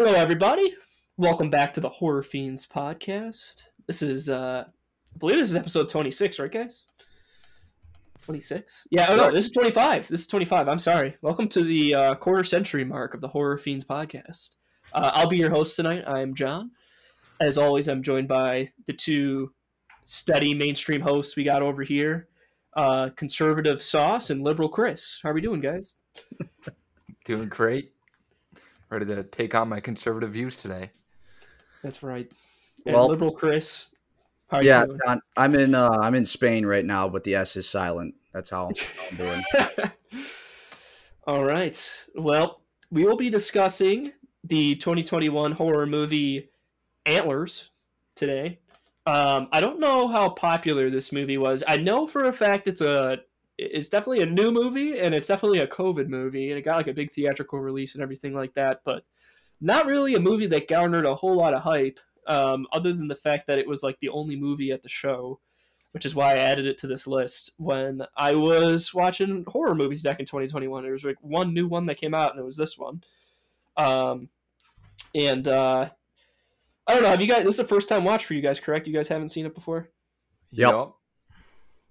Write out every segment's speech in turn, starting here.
Hello, everybody. Welcome back to the Horror Fiends podcast. This is, uh, I believe this is episode 26, right, guys? 26? Yeah, oh no, this is 25. This is 25. I'm sorry. Welcome to the uh, quarter century mark of the Horror Fiends podcast. Uh, I'll be your host tonight. I'm John. As always, I'm joined by the two steady mainstream hosts we got over here uh, conservative Sauce and liberal Chris. How are we doing, guys? Doing great. Ready to take on my conservative views today. That's right. And Well- liberal Chris. How are you Yeah. John, I'm in uh, I'm in Spain right now, but the S is silent. That's how I'm doing. All right. Well, we will be discussing the 2021 horror movie Antlers today. Um, I don't know how popular this movie was. I know for a fact it's a it's definitely a new movie and it's definitely a COVID movie and it got like a big theatrical release and everything like that, but not really a movie that garnered a whole lot of hype. Um, other than the fact that it was like the only movie at the show which is why I added it to this list when I was watching horror movies back in 2021. There was like one new one that came out, and it was this one. Um, and uh, I don't know. Have you guys? This is the first time watch for you guys, correct? You guys haven't seen it before. Yep. Yup.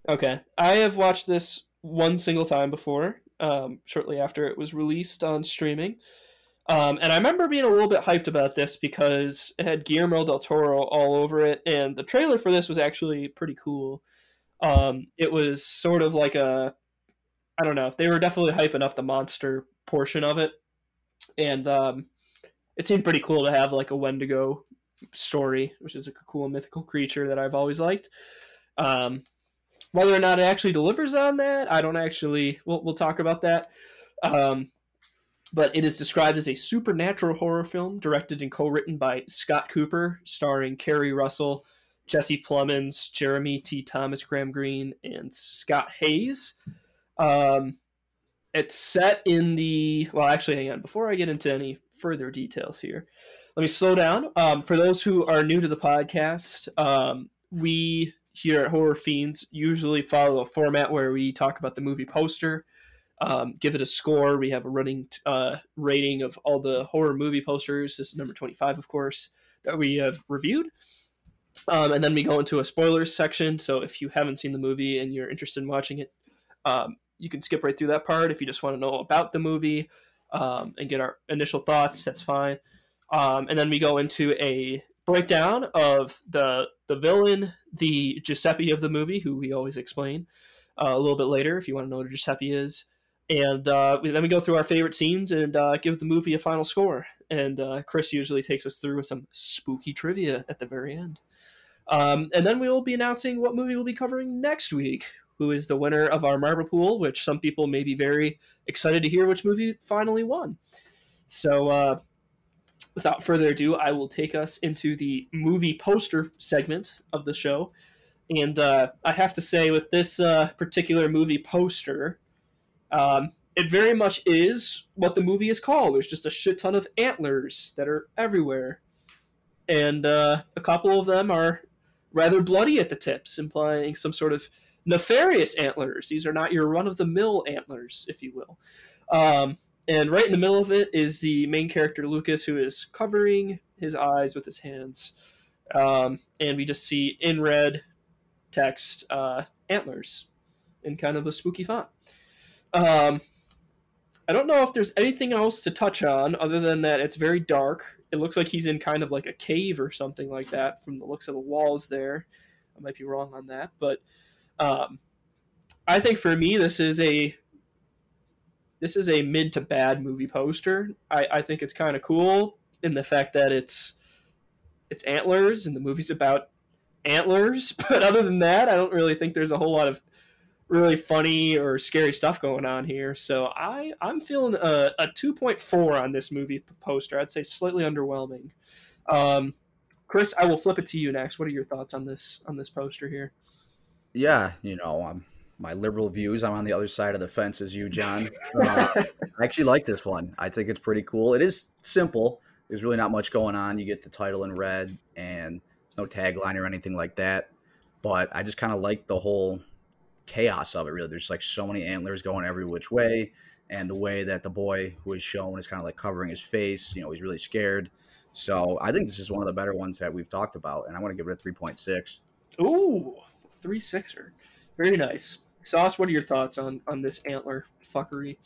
Okay, I have watched this one single time before. Um, shortly after it was released on streaming. Um, and I remember being a little bit hyped about this because it had Guillermo del Toro all over it, and the trailer for this was actually pretty cool. Um, it was sort of like a, I don't know, they were definitely hyping up the monster portion of it, and um, it seemed pretty cool to have like a Wendigo story, which is a cool mythical creature that I've always liked. Um, whether or not it actually delivers on that, I don't actually. We'll we'll talk about that. Um, but it is described as a supernatural horror film directed and co-written by Scott Cooper, starring Keri Russell, Jesse Plemons, Jeremy T. Thomas, Graham Greene, and Scott Haze. Um, it's set in the well, actually, hang on. Before I get into any further details here, let me slow down. Um, for those who are new to the podcast, um, we here at Horror Fiends usually follow a format where we talk about the movie poster um, give it a score. We have a running uh, rating of all the horror movie posters. This is number 25, of course, that we have reviewed. Um, and then we go into a spoilers section. So if you haven't seen the movie and you're interested in watching it, um, you can skip right through that part. If you just want to know about the movie um, and get our initial thoughts, that's fine. Um, and then we go into a breakdown of the the villain, the Giuseppe of the movie, who we always explain uh, a little bit later if you want to know what Giuseppe is and uh, then we go through our favorite scenes and uh, give the movie a final score. And uh, Chris usually takes us through with some spooky trivia at the very end. Um, and then we will be announcing what movie we'll be covering next week. Who is the winner of our marble pool? Which some people may be very excited to hear which movie finally won. So, uh, without further ado, I will take us into the movie poster segment of the show. And uh, I have to say, with this uh, particular movie poster, um, it very much is what the movie is called. There's just a shit ton of antlers that are everywhere, and uh, a couple of them are rather bloody at the tips, implying some sort of nefarious antlers. These are not your run-of-the-mill antlers, if you will. Um, and right in the middle of it is the main character Lucas, who is covering his eyes with his hands, um, and we just see in red text uh, antlers in kind of a spooky font. Um, I don't know if there's anything else to touch on other than that it's very dark. It looks like he's in kind of like a cave or something like that from the looks of the walls there. I might be wrong on that, but um, I think for me this is a this is a mid to bad movie poster. I, I think it's kind of cool in the fact that it's it's antlers and the movie's about antlers, but other than that, I don't really think there's a whole lot of really funny or scary stuff going on here. So I I'm feeling a, a 2.4 on this movie poster. I'd say slightly underwhelming. Um, Chris, I will flip it to you next. What are your thoughts on this on this poster here? Yeah, you know, um, my liberal views. I'm on the other side of the fence as you, John. Uh, I actually like this one. I think it's pretty cool. It is simple. There's really not much going on. You get the title in red, and there's no tagline or anything like that. But I just kind of like the whole chaos of it. Really, there's like so many antlers going every which way. and the way that the boy who is shown is kind of like covering his face. You know, he's really scared. So I think this is one of the better ones that we've talked about, and I want to give it a three point six. Ooh, three sixer, very nice. Sauce, what are your thoughts on on this antler fuckery?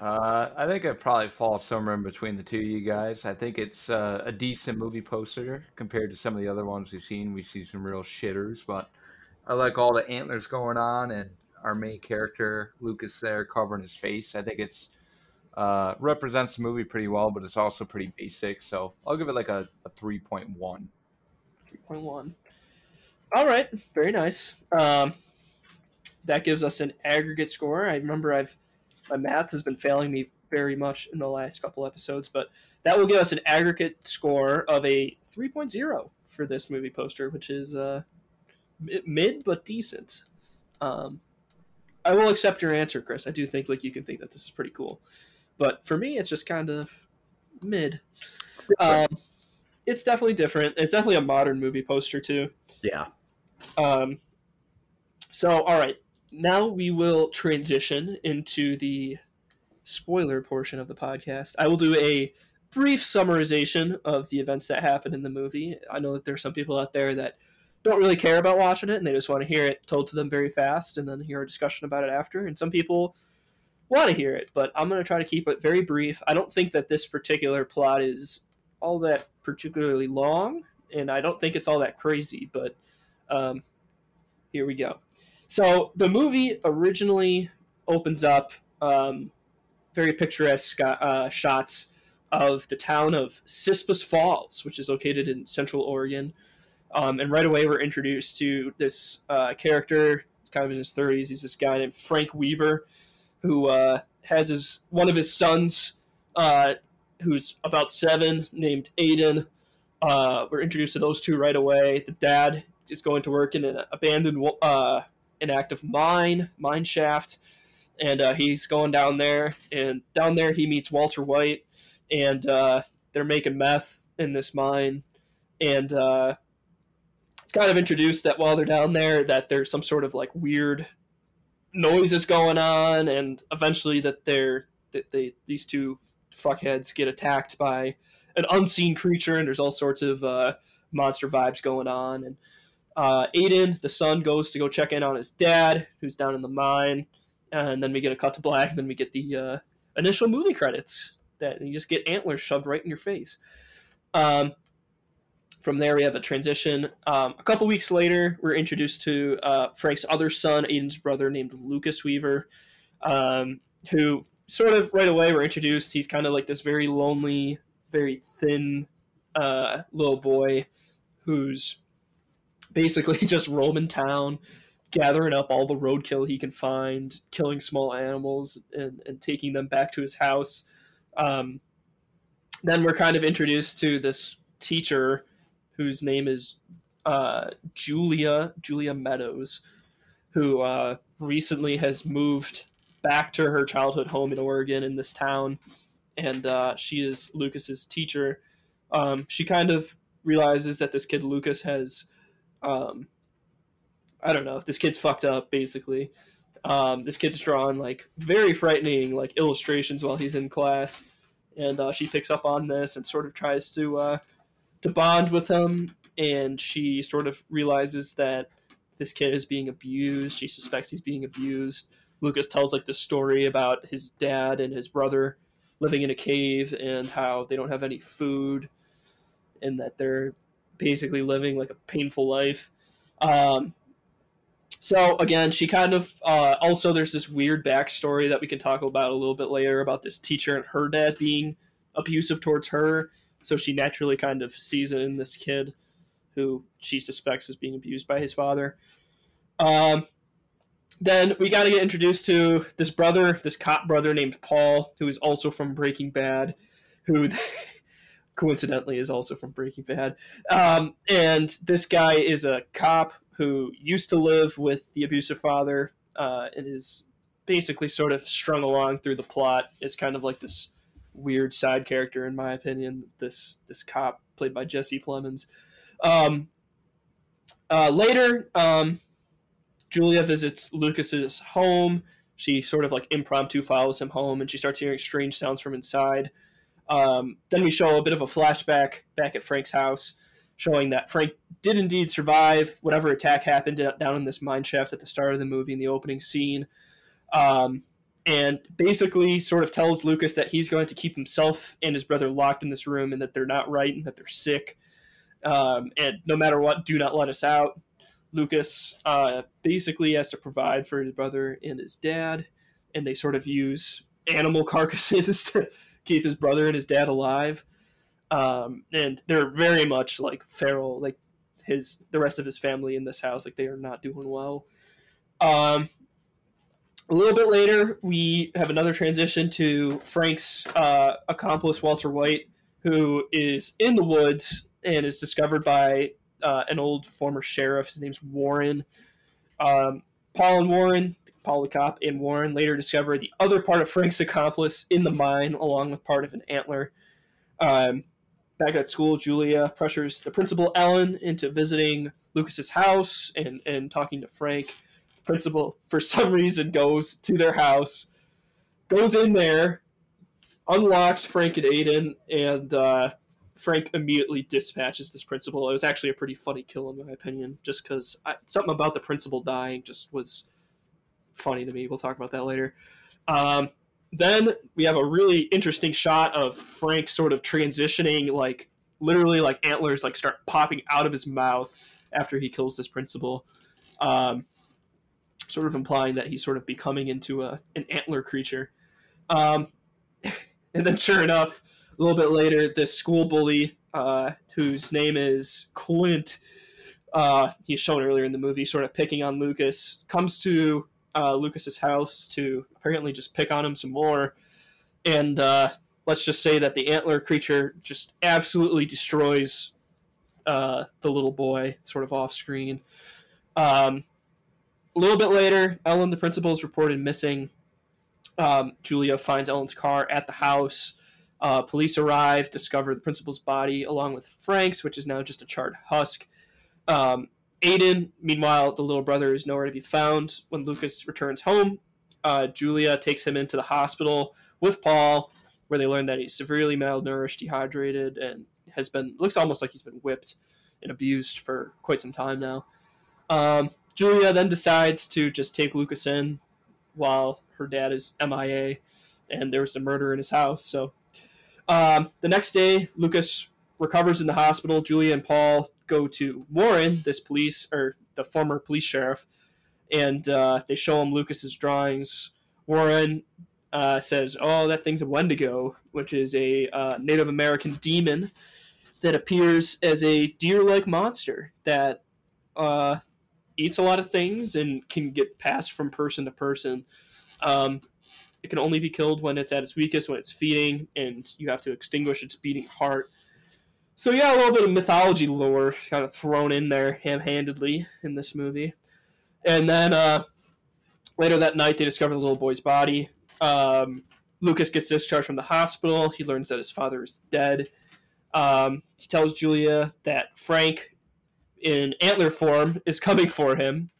Uh, I think it probably falls somewhere in between the two of you guys. I think it's uh, a decent movie poster compared to some of the other ones we've seen. We see some real shitters, but I like all the antlers going on and our main character Lucas there covering his face. I think it's uh, represents the movie pretty well, but it's also pretty basic. So I'll give it like a, a three point one. Three point one. All right, very nice. Um, that gives us an aggregate score. I remember I've my math has been failing me very much in the last couple episodes, but that will give us an aggregate score of a 3.0 for this movie poster, which is uh, mid but decent. Um, I will accept your answer, Chris. I do think like you can think that this is pretty cool, but for me, it's just kind of mid. Um, it's definitely different. It's definitely a modern movie poster too. Yeah. Um. So, all right, now we will transition into the spoiler portion of the podcast. I will do a brief summarization of the events that happen in the movie. I know that there's some people out there that don't really care about watching it and they just want to hear it told to them very fast and then hear a discussion about it after. And some people want to hear it, but I'm going to try to keep it very brief. I don't think that this particular plot is all that particularly long, and I don't think it's all that crazy, but um, here we go. So the movie originally opens up um, very picturesque uh, shots of the town of Cespedes Falls, which is located in Central Oregon. Um, and right away, we're introduced to this uh, character. He's kind of in his 30s. He's this guy named Frank Weaver, who uh, has his one of his sons, uh, who's about seven, named Aiden. Uh, we're introduced to those two right away. The dad is going to work in an abandoned uh, an active mine, mine shaft, and uh, he's going down there. And down there, he meets Walter White, and uh, they're making meth in this mine. And uh, it's kind of introduced that while they're down there, that there's some sort of like weird noises going on, and eventually that they're that they these two fuckheads get attacked by an unseen creature, and there's all sorts of uh, monster vibes going on, and uh, Aiden, the son, goes to go check in on his dad, who's down in the mine, and then we get a cut to black, and then we get the uh, initial movie credits. That you just get antlers shoved right in your face. Um, from there, we have a transition. Um, a couple weeks later, we're introduced to uh, Frank's other son, Aiden's brother, named Lucas Weaver, um, who sort of right away we're introduced. He's kind of like this very lonely, very thin uh, little boy who's basically just roaming town, gathering up all the roadkill he can find, killing small animals, and, and taking them back to his house. Um, then we're kind of introduced to this teacher whose name is uh, Julia Julia Meadows, who uh, recently has moved back to her childhood home in Oregon in this town, and uh, she is Lucas's teacher. Um, she kind of realizes that this kid Lucas has um, I don't know. This kid's fucked up, basically. Um, this kid's drawing like very frightening like illustrations while he's in class, and uh, she picks up on this and sort of tries to uh, to bond with him. And she sort of realizes that this kid is being abused. She suspects he's being abused. Lucas tells like the story about his dad and his brother living in a cave and how they don't have any food and that they're basically living like a painful life. Um, so again, she kind of uh, also there's this weird backstory that we can talk about a little bit later about this teacher and her dad being abusive towards her. So she naturally kind of sees it in this kid who she suspects is being abused by his father. Um, then we got to get introduced to this brother, this cop brother named Paul, who is also from Breaking Bad, who coincidentally is also from Breaking Bad. Um, and this guy is a cop who used to live with the abusive father uh, and is basically sort of strung along through the plot is kind of like this weird side character, in my opinion. This this cop played by Jesse Plemons. Um, uh, later, um, Julia visits Lucas's home she sort of like impromptu follows him home, and she starts hearing strange sounds from inside. Um, then we show a bit of a flashback back at Frank's house, showing that Frank did indeed survive whatever attack happened down in this mine shaft at the start of the movie in the opening scene. Um, and basically sort of tells Lucas that he's going to keep himself and his brother locked in this room and that they're not right and that they're sick. Um, and no matter what, do not let us out. Lucas uh, basically has to provide for his brother and his dad, and they sort of use animal carcasses to keep his brother and his dad alive. Um, and they're very much like feral, like his the rest of his family in this house, like they are not doing well. Um, a little bit later, we have another transition to Frank's uh, accomplice, Walter White, who is in the woods and is discovered by uh, an old former sheriff. His name's Warren. Um, Paul and Warren, The cop and Warren later discover the other part of Frank's accomplice in the mine, along with part of an antler. Um, back at school, Julia pressures the principal, Ellen, into visiting Lucas's house and, and talking to Frank principal, for some reason, goes to their house, goes in there, unlocks Frank and Aiden, and uh, Frank immediately dispatches this principal. It was actually a pretty funny kill, in my opinion, just because something about the principal dying just was funny to me. We'll talk about that later. Um, then we have a really interesting shot of Frank sort of transitioning, like literally like antlers like start popping out of his mouth after he kills this principal. Um, sort of implying that he's sort of becoming into a an antler creature. Um, and then, sure enough, a little bit later, this school bully, uh, whose name is Clint, uh, he's shown earlier in the movie, sort of picking on Lucas, comes to uh, Lucas's house to apparently just pick on him some more. And uh, let's just say that the antler creature just absolutely destroys uh, the little boy, sort of off screen. Um, a little bit later, Ellen, the principal, is reported missing. Um, Julia finds Ellen's car at the house. Uh, police arrive, discover the principal's body along with Frank's, which is now just a charred husk. Um, Aiden, meanwhile, the little brother is nowhere to be found. When Lucas returns home, uh, Julia takes him into the hospital with Paul, where they learn that he's severely malnourished, dehydrated, and has been looks almost like he's been whipped and abused for quite some time now. Um, Julia then decides to just take Lucas in while her dad is MIA, and there was a murder in his house. So um, the next day, Lucas recovers in the hospital. Julia and Paul go to Warren, this police or the former police sheriff, and uh, they show him Lucas's drawings. Warren uh, says, "Oh, that thing's a Wendigo, which is a uh, Native American demon that appears as a deer-like monster that uh, eats a lot of things and can get passed from person to person. Um, it can only be killed when it's at its weakest, when it's feeding, and you have to extinguish its beating heart. So yeah, a little bit of mythology lore kind of thrown in there ham-handedly in this movie. And then uh, later that night, they discover the little boy's body. Um, Lucas gets discharged from the hospital. He learns that his father is dead. Um, he tells Julia that Frank in antler form is coming for him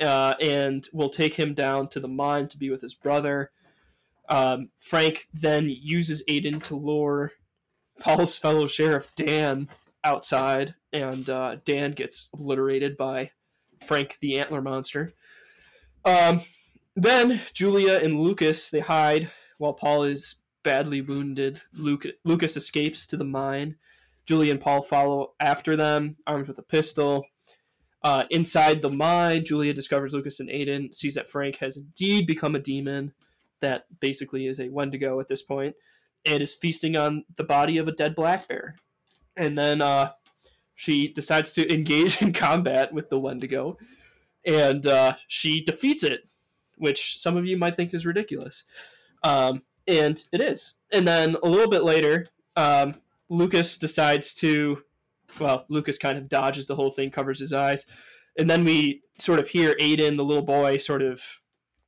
uh, and will take him down to the mine to be with his brother. Um, Frank then uses Aiden to lure Paul's fellow sheriff Dan outside, and uh, Dan gets obliterated by Frank the Antler Monster. Um, then Julia and Lucas they hide while Paul is badly wounded. Luke, Lucas escapes to the mine. Julia and Paul follow after them, armed with a pistol. Uh, inside the mine, Julia discovers Lucas and Aiden, sees that Frank has indeed become a demon that basically is a Wendigo at this point, and is feasting on the body of a dead black bear. And then uh, she decides to engage in combat with the Wendigo, and uh, she defeats it, which some of you might think is ridiculous. Um, and it is. And then a little bit later, um, Lucas decides to, well, Lucas kind of dodges the whole thing, covers his eyes, and then we sort of hear Aiden, the little boy, sort of,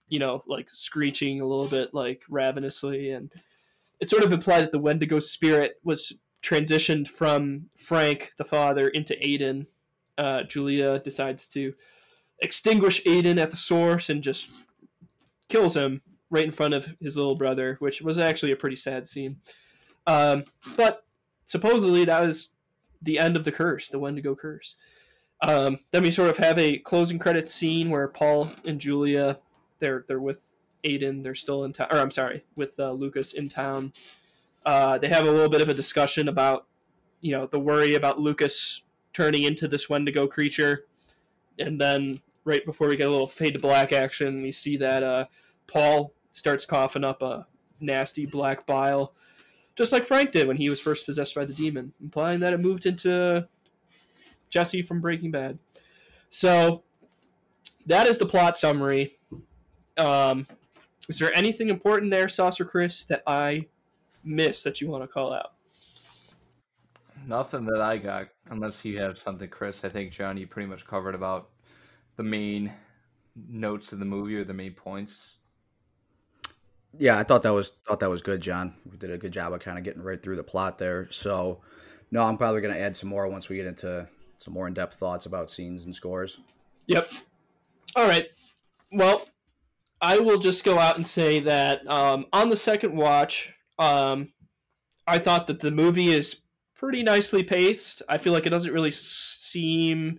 you know, like screeching a little bit, like ravenously, and it sort of implied that the Wendigo spirit was transitioned from Frank, the father, into Aiden. Uh, Julia decides to extinguish Aiden at the source and just kills him right in front of his little brother, which was actually a pretty sad scene. Um, but supposedly that was the end of the curse, the Wendigo curse. Um, then we sort of have a closing credits scene where Paul and Julia they're they're with Aiden. They're still in town. Or I'm sorry, with uh, Lucas in town. Uh, they have a little bit of a discussion about you know the worry about Lucas turning into this Wendigo creature, and then right before we get a little fade to black action, we see that uh, Paul starts coughing up a nasty black bile, just like Frank did when he was first possessed by the demon, implying that it moved into Jesse from Breaking Bad. So that is the plot summary. Um, is there anything important there, Saucer Chris, that I missed that you want to call out? Nothing that I got, unless you have something, Chris. I think John, you pretty much covered about the main notes of the movie or the main points. Yeah, I thought that was thought that was good, John. We did a good job of kind of getting right through the plot there. So, no, I'm probably going to add some more once we get into some more in depth thoughts about scenes and scores. Yep. All right. Well, I will just go out and say that um, on the second watch, um, I thought that the movie is pretty nicely paced. I feel like it doesn't really seem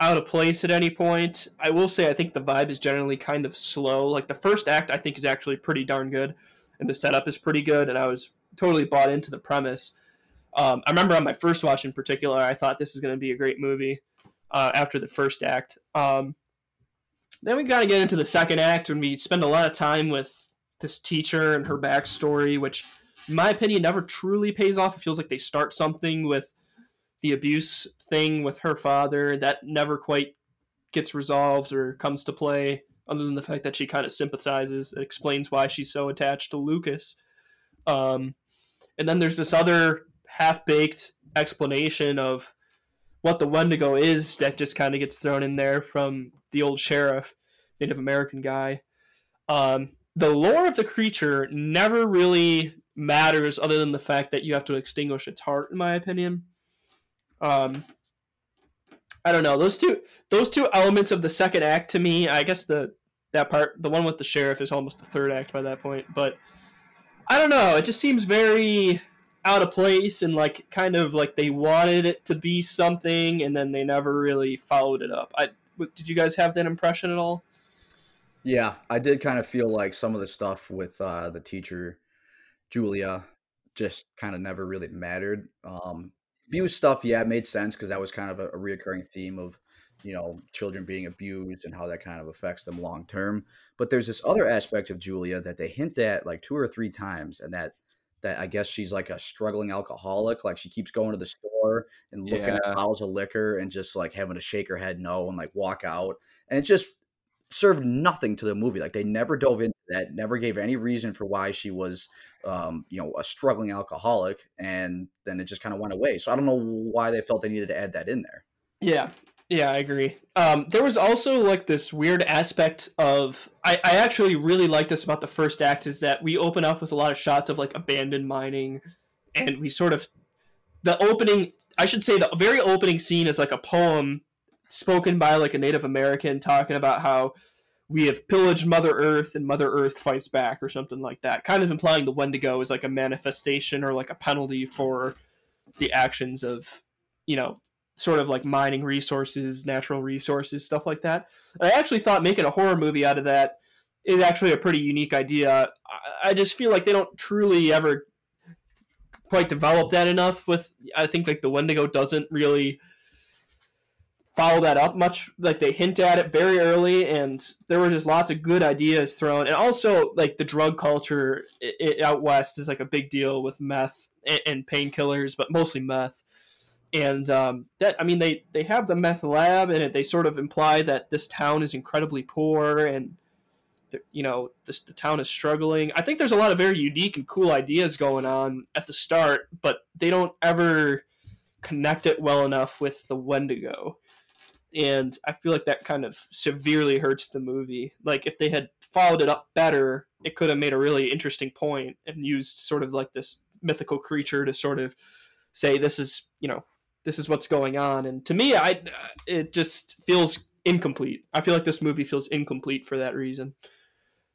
out of place at any point. I will say I think the vibe is generally kind of slow. Like the first act, I think is actually pretty darn good, and the setup is pretty good, and I was totally bought into the premise. Um, I remember on my first watch in particular, I thought this is going to be a great movie. Uh, after the first act, um, then we got to get into the second act when we spend a lot of time with this teacher and her backstory, which, in my opinion, never truly pays off. It feels like they start something with the abuse thing with her father that never quite gets resolved or comes to play, other than the fact that she kind of sympathizes. It explains why she's so attached to Lucas. Um, and then there's this other half baked explanation of what the Wendigo is that just kind of gets thrown in there from the old sheriff, Native American guy. Um, the lore of the creature never really matters other than the fact that you have to extinguish its heart, in my opinion. Um, I don't know those two those two elements of the second act to me. I guess the that part, the one with the sheriff, is almost the third act by that point. But I don't know. It just seems very out of place and like kind of like they wanted it to be something and then they never really followed it up. I did you guys have that impression at all? Yeah, I did kind of feel like some of the stuff with uh, the teacher Julia just kind of never really mattered. Um, abuse stuff, yeah, it made sense because that was kind of a, a reoccurring theme of you know children being abused and how that kind of affects them long term. But there's this other aspect of Julia that they hint at like two or three times, and that that I guess she's like a struggling alcoholic. Like she keeps going to the store and looking yeah. at bottles of liquor and just like having to shake her head no and like walk out. And it just served nothing to the movie. Like they never dove into that, never gave any reason for why she was, um, you know, a struggling alcoholic. And then it just kind of went away. So I don't know why they felt they needed to add that in there. Yeah. Yeah, I agree. Um, there was also like this weird aspect of I, I actually really like this about the first act is that we open up with a lot of shots of like abandoned mining, and we sort of the opening I should say the very opening scene is like a poem spoken by like a Native American talking about how we have pillaged Mother Earth and Mother Earth fights back or something like that, kind of implying the Wendigo is like a manifestation or like a penalty for the actions of you know sort of like mining resources, natural resources, stuff like that. And I actually thought making a horror movie out of that is actually a pretty unique idea. I just feel like they don't truly ever quite develop that enough with I think like the Wendigo doesn't really follow that up much like they hint at it very early and there were just lots of good ideas thrown and also like the drug culture out west is like a big deal with meth and painkillers but mostly meth and um, that I mean they they have the meth lab and they sort of imply that this town is incredibly poor and you know this, the town is struggling. I think there's a lot of very unique and cool ideas going on at the start, but they don't ever connect it well enough with the Wendigo. And I feel like that kind of severely hurts the movie. Like if they had followed it up better, it could have made a really interesting point and used sort of like this mythical creature to sort of say this is you know this is what's going on. And to me, I it just feels incomplete. I feel like this movie feels incomplete for that reason.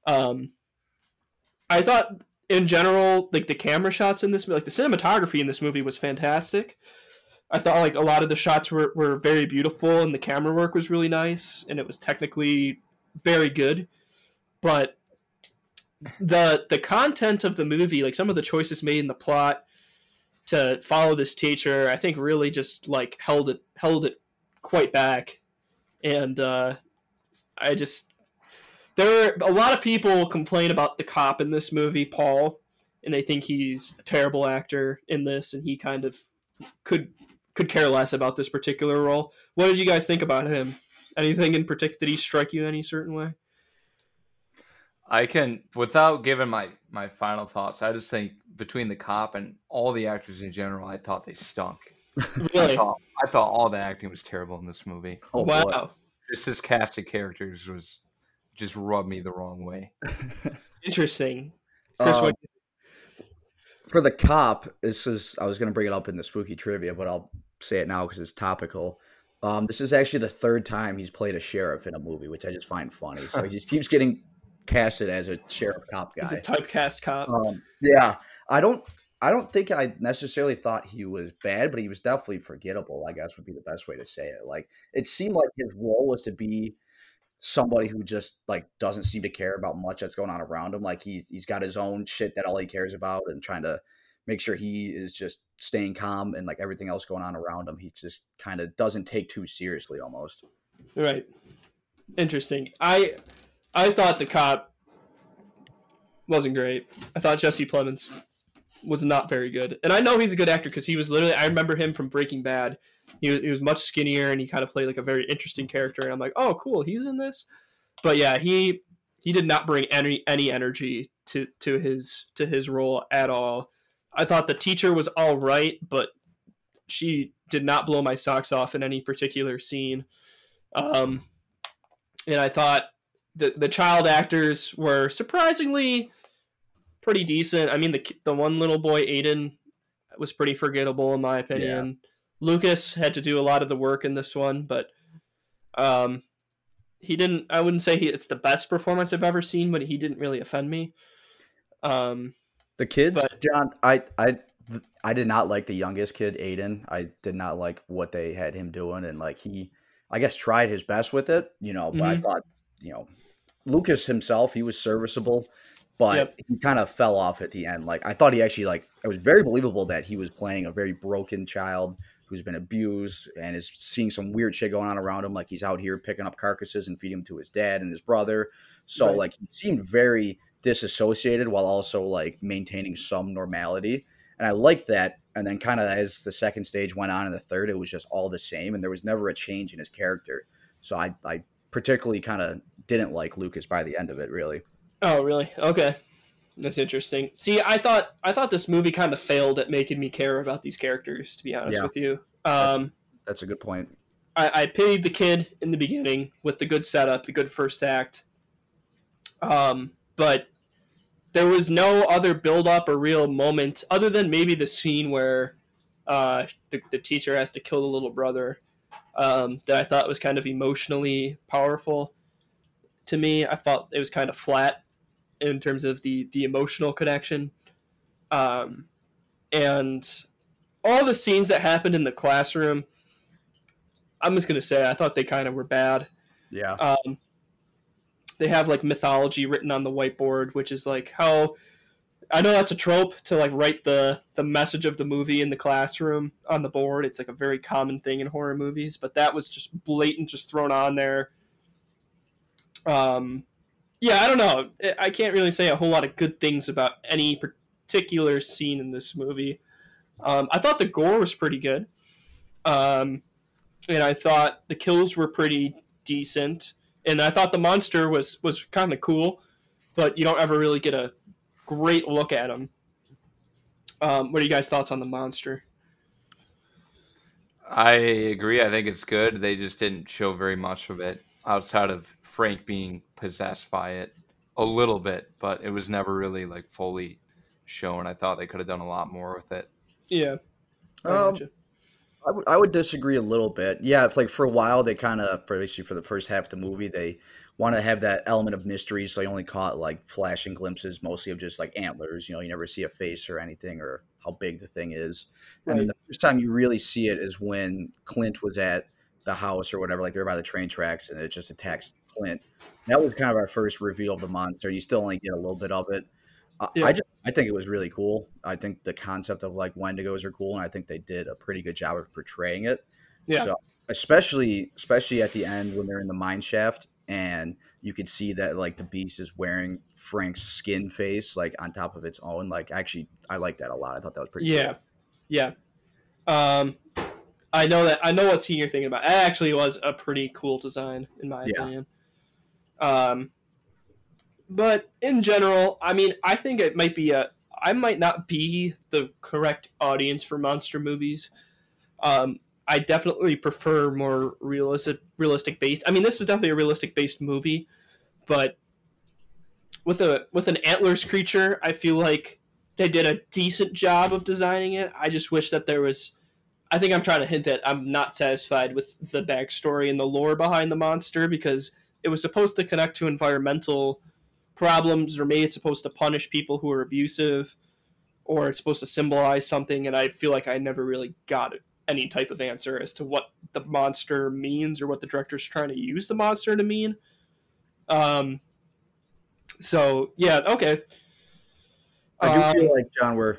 Um, I thought in general, like the camera shots in this, movie, like the cinematography in this movie was fantastic. I thought like a lot of the shots were, were very beautiful and the camera work was really nice and it was technically very good. But the the content of the movie, like some of the choices made in the plot to follow this teacher, I think really just like held it held it quite back. And uh I just there are a lot of people complain about the cop in this movie, Paul, and they think he's a terrible actor in this, and he kind of could could care less about this particular role. What did you guys think about him? Anything in particular? Did he strike you any certain way? I can, without giving my my final thoughts, I just think between the cop and all the actors in general, I thought they stunk. Really? I thought, I thought all the acting was terrible in this movie. Oh, wow. boy. Just this cast of characters was just rubbed me the wrong way. Interesting. Chris, Um, what- for the cop, this is I was going to bring it up in the spooky trivia, but I'll say it now because it's topical. Um, this is actually the third time he's played a sheriff in a movie, which I just find funny. So he just keeps getting casted as a sheriff cop he's a guy. typecast cop. Um, yeah, I don't, I don't think I necessarily thought he was bad, but he was definitely forgettable. I guess would be the best way to say it. Like it seemed like his role was to be somebody who just like doesn't seem to care about much that's going on around him. Like he's he's got his own shit that all he cares about, and trying to make sure he is just staying calm and like everything else going on around him. He just kind of doesn't take too seriously almost. Right. Interesting. I I thought the cop wasn't great. I thought Jesse Plemons was not very good. And I know he's a good actor because he was literally I remember him from Breaking Bad. He was, he was much skinnier and he kind of played like a very interesting character and I'm like, "Oh, cool, he's in this." But yeah, he he did not bring any any energy to to his to his role at all. I thought the teacher was all right, but she did not blow my socks off in any particular scene. Um, and I thought the the child actors were surprisingly pretty decent. I mean, the the one little boy Aiden was pretty forgettable in my opinion. Lucas had to do a lot of the work in this one, but um, he didn't. I wouldn't say he, it's the best performance I've ever seen, but he didn't really offend me. Um, The kids, But- John, I, I, I did not like the youngest kid, Aiden. I did not like what they had him doing, and like he, I guess, tried his best with it, you know. But I Mhm. thought, you know, Lucas himself, he was serviceable, but Yep. he kind of fell off at the end. Like I thought he actually like it was very believable that he was playing a very broken child who's been abused and is seeing some weird shit going on around him. Like he's out here picking up carcasses and feeding them to his dad and his brother. So Right. like he seemed very disassociated while also like maintaining some normality. And I liked that. And then kind of as the second stage went on and the third, it was just all the same and there was never a change in his character. So I, I particularly kind of didn't like Lucas by the end of it, really. Oh, really? Okay. That's interesting. See, I thought I thought this movie kind of failed at making me care about these characters. To be honest Yeah. with you, um, That's a good point. I, I pitied the kid in the beginning with the good setup, the good first act. Um, but there was no other build up or real moment other than maybe the scene where uh, the, the teacher has to kill the little brother um, that I thought was kind of emotionally powerful to me. I thought it was kind of flat in terms of the the emotional connection. Um, and all the scenes that happened in the classroom, I'm just gonna say I thought they kind of were bad. Yeah. Um, they have like mythology written on the whiteboard, which is like how I know that's a trope to like write the the message of the movie in the classroom on the board. It's like a very common thing in horror movies, but that was just blatant, just thrown on there. Um, yeah, I don't know. I- can't really say a whole lot of good things about any particular scene in this movie. Um, I thought the gore was pretty good, um, and I thought the kills were pretty decent, and I thought the monster was was kind of cool, but you don't ever really get a great look at him. Um, what are you guys' thoughts on the monster? I agree. I think it's good. They just didn't show very much of it outside of Frank being possessed by it a little bit, but it was never really like fully shown. I thought they could have done a lot more with it. Yeah, I Um, gotcha. I would- disagree a little bit. Yeah, it's like for a while they kind of, for basically for the first half of the movie, they want to have that element of mystery, so you only caught like flashing glimpses, mostly of just like antlers. You know, you never see a face or anything or how big the thing is. And then the first time you really see it is when Clint was at the house or whatever, like they're by the train tracks, and it just attacks Clint. That was kind of our first reveal of the monster. You still only get a little bit of it. I, Yeah. I just I think it was really cool. I think the concept of like Wendigos are cool, and I think they did a pretty good job of portraying it. Yeah. So, especially especially at the end when they're in the mine shaft and you could see that like the beast is wearing Frank's skin face like on top of its own. Like actually, I like that a lot. I thought that was pretty. Yeah, yeah. Um, I know that I know what scene you're thinking about. It actually was a pretty cool design, in my Yeah. opinion. Um, but in general, I mean, I think it might be a. I might not be the correct audience for monster movies. Um, I definitely prefer more realistic, realistic based. I mean, this is definitely a realistic based movie, but with a with an antlers creature, I feel like they did a decent job of designing it. I just wish that there was. I think I'm trying to hint at I'm not satisfied with the backstory and the lore behind the monster because it was supposed to connect to environmental problems, or maybe it's supposed to punish people who are abusive, or it's supposed to symbolize something. And I feel like I never really got any type of answer as to what the monster means or what the director's trying to use the monster to mean. Um. So yeah, okay. I do Um, feel like John, we're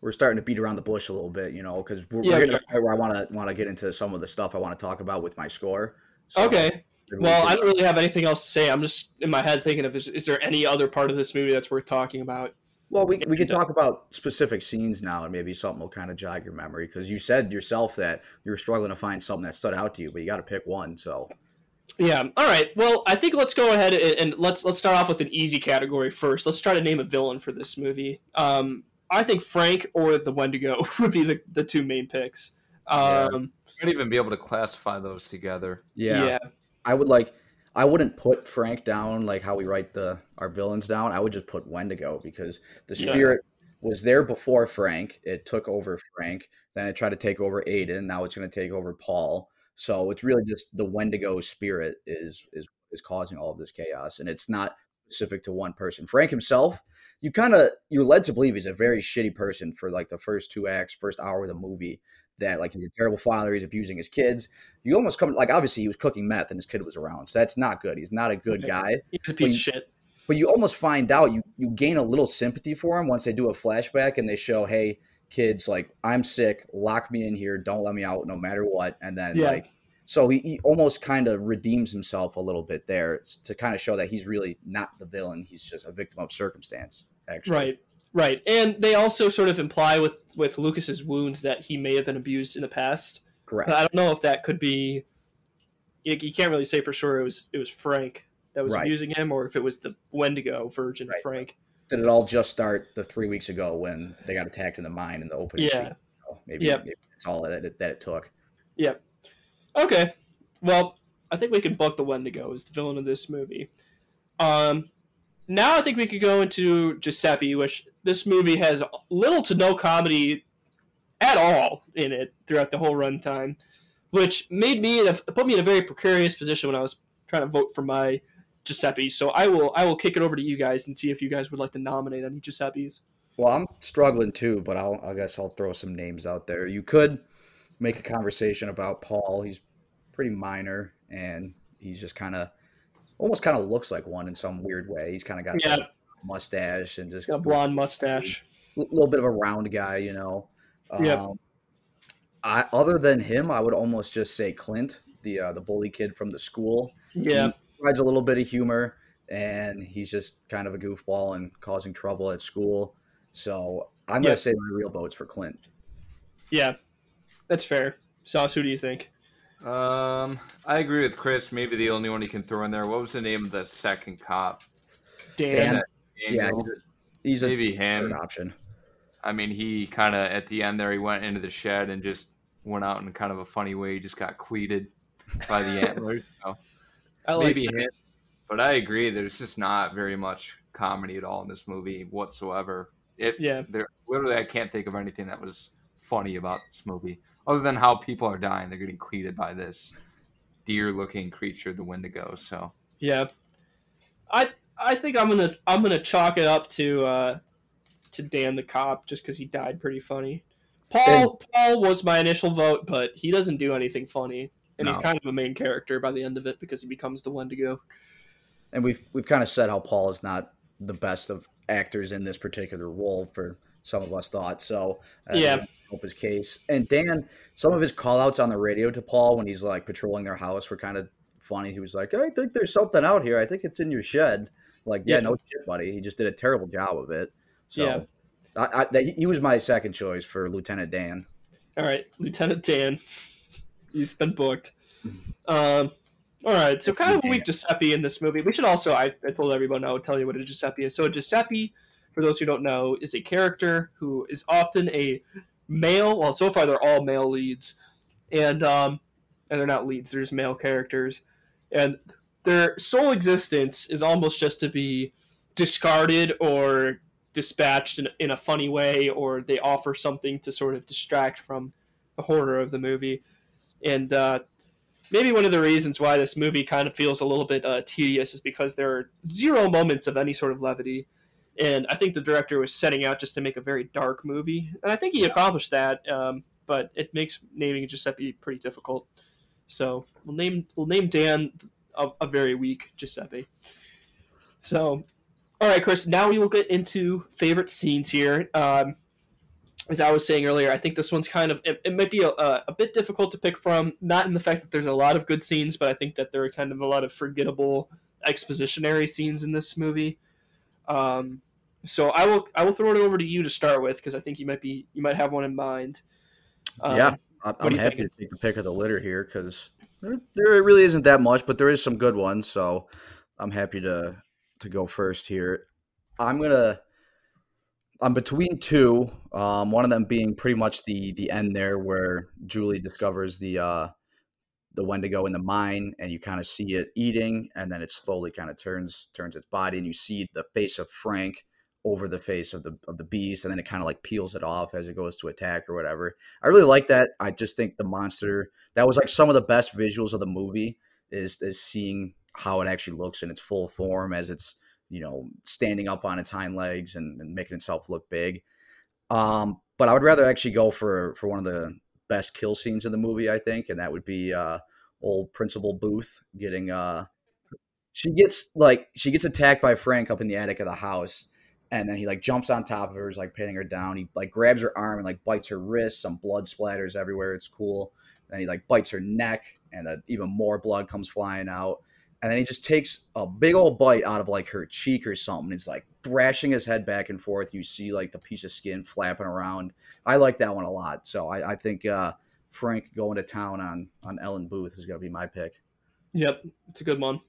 we're starting to beat around the bush a little bit, you know, because we're, Yeah, we're getting to the point where I want to want to get into some of the stuff I want to talk about with my score. So, Okay. Well, I don't really have anything else to say. I'm just in my head thinking of is, is there any other part of this movie that's worth talking about? Well, we, we can talk about specific scenes now, and maybe something will kind of jog your memory because you said yourself that you were struggling to find something that stood out to you, but you got to pick one. So, Yeah. All right. Well, I think let's go ahead and, and let's let's start off with an easy category first. Let's try to name a villain for this movie. Um, I think Frank or the Wendigo would be the, the two main picks. Yeah. Um, I don't even be able to classify those together. yeah, yeah. I would like. I wouldn't put Frank down like how we write the our villains down. I would just put Wendigo because the Yeah. spirit was there before Frank. It took over Frank. Then it tried to take over Aiden. Now it's going to take over Paul. So it's really just the Wendigo spirit is is is causing all of this chaos, and it's not specific to one person. Frank himself, you kind of you're led to believe he's a very shitty person for like the first two acts, first hour of the movie. That like he's a terrible father, he's abusing his kids. You almost come like obviously he was cooking meth and his kid was around, so that's not good. He's not a good guy. He's a piece of shit. But you almost find out you you gain a little sympathy for him once they do a flashback and they show, hey, kids, like I'm sick, lock me in here, don't let me out no matter what. And then Yeah. like so he, he almost kind of redeems himself a little bit there to kind of show that he's really not the villain. He's just a victim of circumstance, actually. Right. Right. And they also sort of imply with with Lucas's wounds that he may have been abused in the past. Correct. But I don't know if that could be. You, you can't really say for sure it was it was Frank that was Right. abusing him, or if it was the Wendigo version Right. of Frank. Did it all just start the three weeks ago when they got attacked in the mine in the opening Yeah. scene? Maybe, Yep. maybe that's all that it, that it took. Okay. Well, I think we can book the Wendigo as the villain of this movie. Um, now I think we could go into Giuseppe, which this movie has little to no comedy at all in it throughout the whole runtime, which made me put me in a very precarious position when I was trying to vote for my Giuseppe. So I will I will kick it over to you guys and see if you guys would like to nominate any Giuseppes. Well, I'm struggling too, but I'll I guess I'll throw some names out there. You could make a conversation about Paul. He's pretty minor and he's just kind of almost kind of looks like one in some weird way. He's kind of got Yeah. mustache and just a blonde mustache. a little bit of a round guy, you know. Um, I other than him, I would almost just say Clint, the uh, the bully kid from the school. Yeah. He provides a little bit of humor, and he's just kind of a goofball and causing trouble at school. So I'm Yeah. gonna say my real vote's for Clint. Yeah. That's fair. Sauce, who do you think? Um, I agree with Chris. Maybe the only one he can throw in there. What was the name of the second cop? Dan. Dan. Yeah, He's a maybe third him. option. I mean, he kind of at the end there, he went into the shed and just went out in kind of a funny way. He just got cleated by the antlers. So I like maybe him. But I agree. There's just not very much comedy at all in this movie whatsoever. If Yeah. there literally, I can't think of anything that was funny about this movie, other than how people are dying. They're getting cleated by this deer-looking creature, the Wendigo. So Yeah, I I think I'm gonna I'm gonna chalk it up to uh, to Dan the cop just because he died pretty funny. Paul Paul was my initial vote, but he doesn't do anything funny, and he's kind of a main character by the end of it because he becomes the Wendigo. and we've we've kind of said how Paul is not the best of actors in this particular role for some of us thought. So uh, Yeah. Help his case. And Dan, some of his call outs on the radio to Paul when he's like patrolling their house were kind of funny. He was like, I think there's something out here. I think it's in your shed. Like, yeah, Yeah. no shit, buddy. He just did a terrible job of it. So Yeah. I, I, that, he was my second choice for Lieutenant Dan. All right, Lieutenant Dan, he's been booked. Um, all right, so kind of a weak Giuseppe in this movie. We should also, I, I told everyone I would tell you what a Giuseppe is. So a Giuseppe, for those who don't know, is a character who is often a male. Well, so far they're all male leads, and um, and they're not leads; they're just male characters, and their sole existence is almost just to be discarded or dispatched in, in a funny way, or they offer something to sort of distract from the horror of the movie. And uh, maybe one of the reasons why this movie kind of feels a little bit uh, tedious is because there are zero moments of any sort of levity. And I think the director was setting out just to make a very dark movie, and I think he accomplished that. Um, but it makes naming Giuseppe pretty difficult. So we'll name we'll name Dan a, a very weak Giuseppe. So, all right, Chris. Now we will get into favorite scenes here. Um, as I was saying earlier, I think this one's kind of it, it might be a, a, a bit difficult to pick from. Not in the fact that there's a lot of good scenes, but I think that there are kind of a lot of forgettable expositionary scenes in this movie. Um, so I will I will throw it over to you to start with because I think you might be you might have one in mind. Um, yeah, I'm happy think? to take the pick of the litter here because there, there really isn't that much, but there is some good ones. So I'm happy to to go first here. I'm gonna. I'm between two. Um, one of them being pretty much the the end there, where Julie discovers the uh, the Wendigo in the mine, and you kind of see it eating, and then it slowly kind of turns turns its body, and you see the face of Frank over the face of the of the beast, and then it kind of like peels it off as it goes to attack or whatever. I really like that. I just think the monster that was like some of the best visuals of the movie is is seeing how it actually looks in its full form as it's you know standing up on its hind legs and, and making itself look big. Um, but I would rather actually go for for one of the best kill scenes in the movie, I think, and that would be uh, old Principal Booth getting uh, she gets like she gets attacked by Frank up in the attic of the house and then he like jumps on top of her, is like pinning her down. He like grabs her arm and like bites her wrist. Some blood splatters everywhere. It's cool. Then he like bites her neck, and then even more blood comes flying out. And then he just takes a big old bite out of like her cheek or something. He's like thrashing his head back and forth. You see like the piece of skin flapping around. I like that one a lot. So I, I think uh, Frank going to town on on Ellen Booth is gonna be my pick. Yep, it's a good one.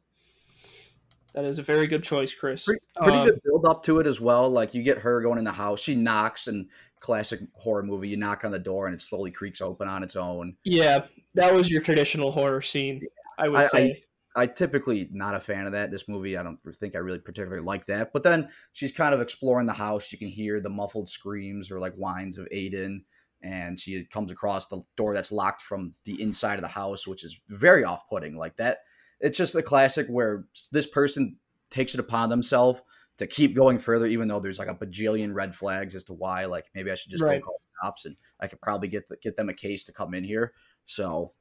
That is a very good choice, Chris. Pretty, pretty Um, good build up to it as well. Like you get her going in the house. She knocks and classic horror movie. You knock on the door and it slowly creaks open on its own. Yeah, that was your traditional horror scene. I would I- say. I typically not a fan of that. This movie, I don't think I really particularly like that. But then she's kind of exploring the house. You can hear the muffled screams or like whines of Aiden, and she comes across the door that's locked from the inside of the house, which is very off-putting. Like that, it's just the classic where this person takes it upon themselves to keep going further, even though there's like a bajillion red flags as to why. Like maybe I should just Right. go call the cops, and I could probably get the, get them a case to come in here. So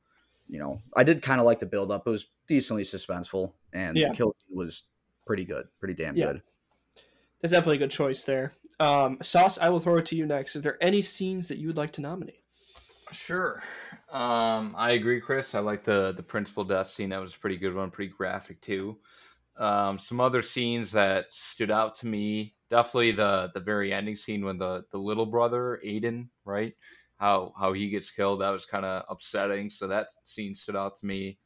you know, I did kind of like the build up. It was decently suspenseful, and Yeah. the kill was pretty good, pretty damn Yeah. good. That's definitely a good choice there. Um, Sauce, I will throw it to you next. Is there any scenes that you would like to nominate? Sure. Um, I agree, Chris. I like the the principal death scene. That was a pretty good one, pretty graphic too. Um, some other scenes that stood out to me. Definitely the the very ending scene when the the little brother Aiden, right? How how he gets killed. That was kind of upsetting. So that scene stood out to me.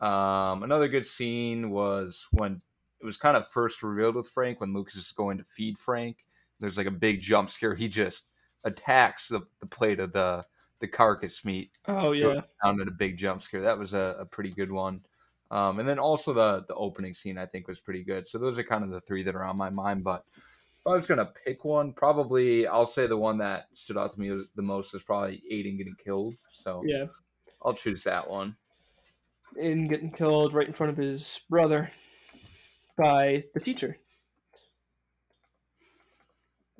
Um, another good scene was when it was kind of first revealed with Frank when Lucas is going to feed Frank. There's like a big jump scare. He just attacks the, the plate of the the carcass meat Oh yeah, down at a big jump scare. That was a, a pretty good one. Um, and then also the the opening scene I think was pretty good. So those are kind of the three that are on my mind. But I was gonna pick one, probably I'll say the one that stood out to me the most is probably Aiden getting killed. So Yeah. I'll choose that one. In getting killed right in front of his brother by the teacher.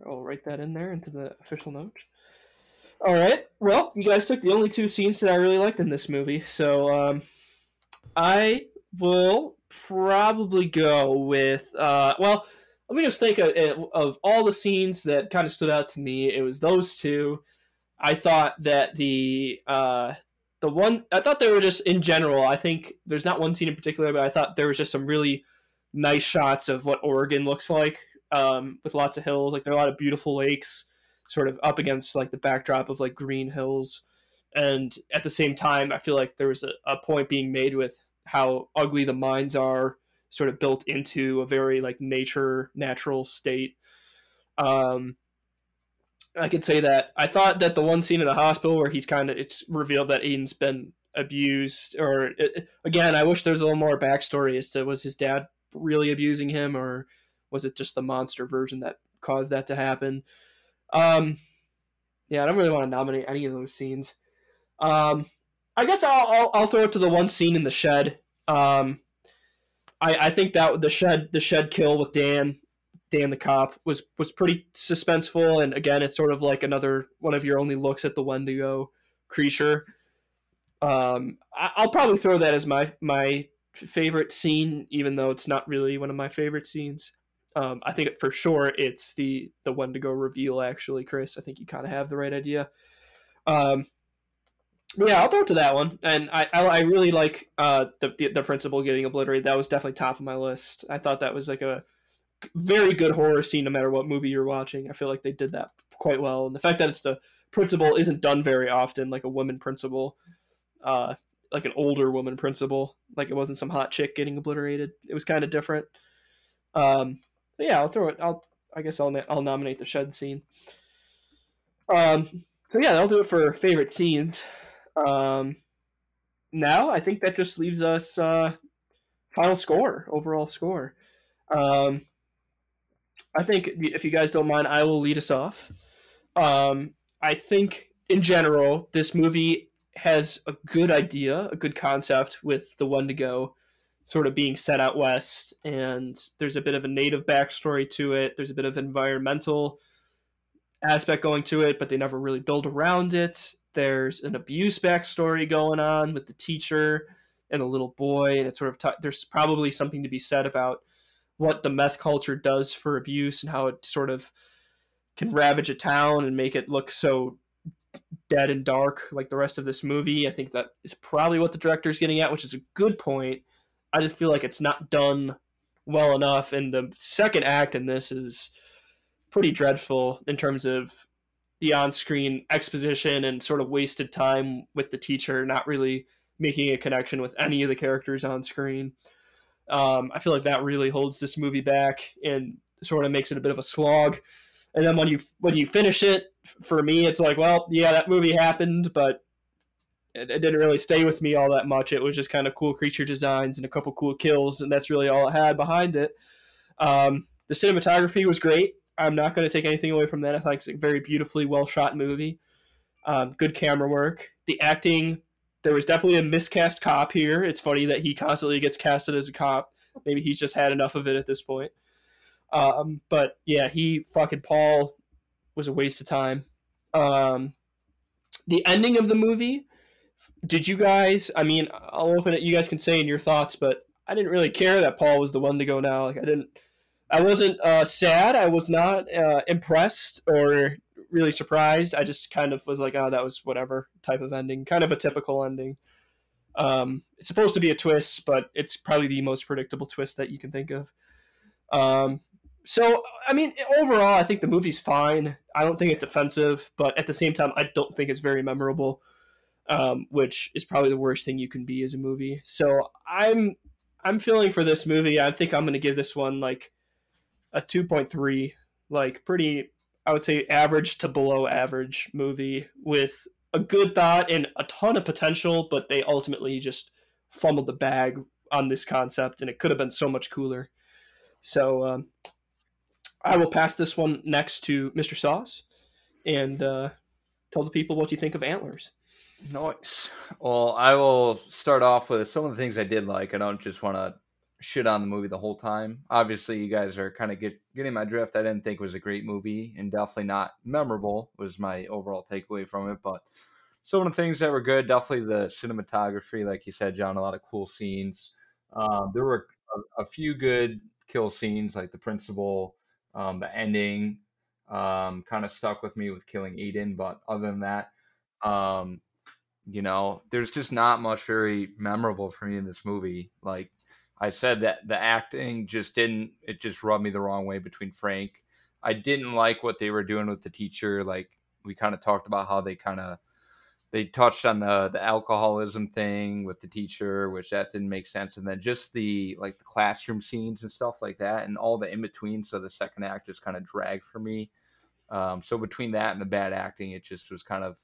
I'll write that in there into the official notes. All right. Well, you guys took the only two scenes that I really liked in this movie, so um, I will probably go with. Uh, well, let me just think of, of all the scenes that kind of stood out to me. It was those two. I thought that the uh, the one I thought they were just in general. I think there's not one scene in particular, but I thought there was just some really nice shots of what Oregon looks like um, with lots of hills. Like there are a lot of beautiful lakes, sort of up against like the backdrop of like green hills. And at the same time, I feel like there was a, a point being made with how ugly the mines are, sort of built into a very like nature natural state. Um, I could say that I thought that the one scene in the hospital where he's kind of it's revealed that Aiden's been abused, or it, again, I wish there was a little more backstory as to was his dad really abusing him, or was it just the monster version that caused that to happen? Um, yeah, I don't really want to nominate any of those scenes. Um, I guess I'll, I'll, I'll throw it to the one scene in the shed. Um, I I think that the shed the shed kill with Dan Dan the cop was was pretty suspenseful, and again, it's sort of like another one of your only looks at the Wendigo creature. Um, I, I'll probably throw that as my my favorite scene, even though it's not really one of my favorite scenes. Um, I think for sure it's the the Wendigo reveal. Actually, Chris, I think you kind of have the right idea. Um, yeah, I'll throw it to that one, and I I, I really like uh, the, the the principal getting obliterated. That was definitely top of my list. I thought that was like a very good horror scene, no matter what movie you're watching. I feel like they did that quite well, and the fact that it's the principal isn't done very often, like a woman principal, uh, like an older woman principal, like it wasn't some hot chick getting obliterated. It was kind of different. Um, yeah, I'll throw it. I'll I guess I'll I'll nominate the shed scene. Um, so yeah, that'll do it for favorite scenes. Um, now I think that just leaves us uh, final score, overall score. Um, I think if you guys don't mind, I will lead us off. Um, I think in general, this movie has a good idea, a good concept with the Wendigo sort of being set out west, and there's a bit of a native backstory to it. There's a bit of environmental aspect going to it, but they never really build around it. There's an abuse backstory going on with the teacher and the little boy, and it's sort of t- there's probably something to be said about what the meth culture does for abuse and how it sort of can ravage a town and make it look so dead and dark like the rest of this movie. I think that is probably what the director's getting at, which is a good point. I just feel like it's not done well enough, and the second act in this is pretty dreadful in terms of the on-screen exposition and sort of wasted time with the teacher, not really making a connection with any of the characters on screen. Um, I feel like that really holds this movie back and sort of makes it a bit of a slog. And then when you when you finish it, for me, it's like, well, yeah, that movie happened, but it, it didn't really stay with me all that much. It was just kind of cool creature designs and a couple cool kills, and that's really all it had behind it. Um, the cinematography was great. I'm not going to take anything away from that. I think it's a very beautifully well shot movie. Um, good camera work. The acting, there was definitely a miscast cop here. It's funny that he constantly gets casted as a cop. Maybe he's just had enough of it at this point. Um, but yeah, he fucking Paul was a waste of time. Um, the ending of the movie. Did you guys? I mean, I'll open it. You guys can say in your thoughts, but I didn't really care that Paul was the Wendigo now. Like I didn't. I wasn't uh, sad. I was not uh, impressed or really surprised. I just kind of was like, oh, that was whatever type of ending. Kind of a typical ending. Um, it's supposed to be a twist, but it's probably the most predictable twist that you can think of. Um, so, I mean, overall, I think the movie's fine. I don't think it's offensive, but at the same time, I don't think it's very memorable, um, which is probably the worst thing you can be as a movie. So, I'm I'm feeling for this movie. I think I'm going to give this one like a 2.3, like pretty, I would say, average to below average movie with a good thought and a ton of potential, but they ultimately just fumbled the bag on this concept, and it could have been so much cooler. So, um, I will pass this one next to Mr. Sauce and uh, tell the people what you think of Antlers. Nice. Well, I will start off with some of the things I did like. I don't just want to shit on the movie the whole time. Obviously, you guys are kind of get, getting my drift. I didn't think it was a great movie and definitely not memorable was my overall takeaway from it. But some of the things that were good, definitely the cinematography, like you said, John, a lot of cool scenes. Um, there were a, a, few good kill scenes, like the principal, um, the ending, um, kind of stuck with me with killing Eden. But other than that, um, you know, there's just not much very memorable for me in this movie. Like I said, that the acting just didn't, it just rubbed me the wrong way between Frank. I didn't like what they were doing with the teacher. Like we kind of talked about how they kind of they touched on the the alcoholism thing with the teacher, which that didn't make sense, and then just the like the classroom scenes and stuff like that, and all the in between. So the second act just kind of dragged for me. Um, so between that and the bad acting, it just was kind of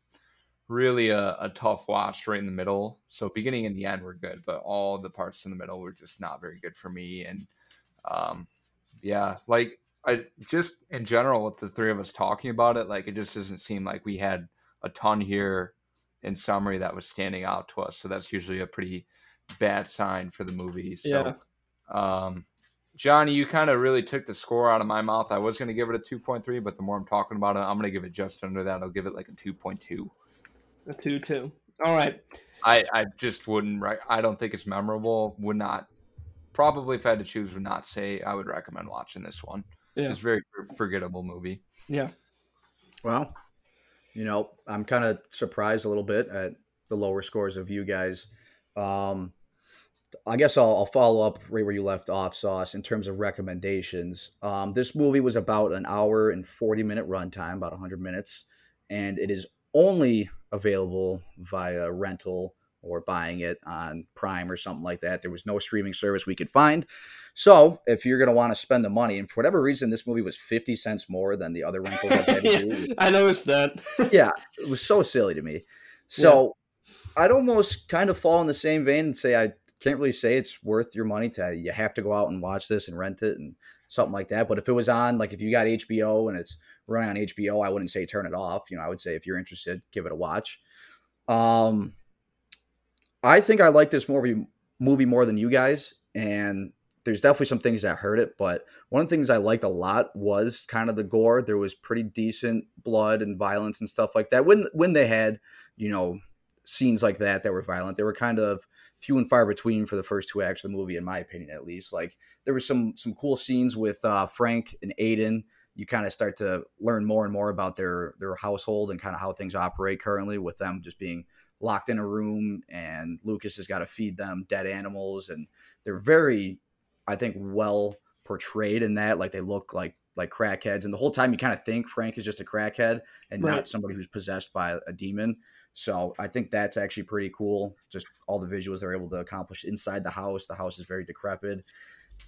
really a, a tough watch right in the middle. So beginning and the end were good, but all the parts in the middle were just not very good for me. And um, yeah, like I just in general with the three of us talking about it, like it just doesn't seem like we had a ton here in summary that was standing out to us. So that's usually a pretty bad sign for the movie. So, yeah. um, Johnny, you kind of really took the score out of my mouth. I was going to give it a 2.3, but the more I'm talking about it, I'm going to give it just under that. I'll give it like a 2.2. A 2 2. All right. I, I just wouldn't, I don't think it's memorable. Would not, probably if I had to choose, would not say I would recommend watching this one. Yeah. It's a very forgettable movie. Yeah. Well, you know, I'm kind of surprised a little bit at the lower scores of you guys. Um, I guess I'll, I'll, follow up right where you left off, Sauce, in terms of recommendations. Um, this movie was about an hour and 40 minute runtime, about 100 minutes, and it is only available via rental or buying it on Prime or something like that. There was no streaming service we could find. So if you're going to want to spend the money, and for whatever reason, this movie was 50 cents more than the other rentals I've yeah, I noticed that. yeah, it was so silly to me. So yeah. I'd almost kind of fall in the same vein and say I can't really say it's worth your money to you have to go out and watch this and rent it and something like that. But if it was on, like if you got HBO and it's running on HBO, I wouldn't say turn it off. You know, I would say if you're interested, give it a watch. Um, I think I like this movie movie more than you guys, and there's definitely some things that hurt it. But one of the things I liked a lot was kind of the gore. There was pretty decent blood and violence and stuff like that. When when they had you know scenes like that that were violent, they were kind of few and far between for the first two acts of the movie, in my opinion, at least. Like there were some some cool scenes with uh, Frank and Aiden. You kind of start to learn more and more about their their household and kind of how things operate currently, with them just being locked in a room and Lucas has got to feed them dead animals and they're very I think well portrayed in that like they look like like crackheads and the whole time you kind of think Frank is just a crackhead and right. not somebody who's possessed by a demon. So I think that's actually pretty cool. Just all the visuals they're able to accomplish inside the house. The house is very decrepit.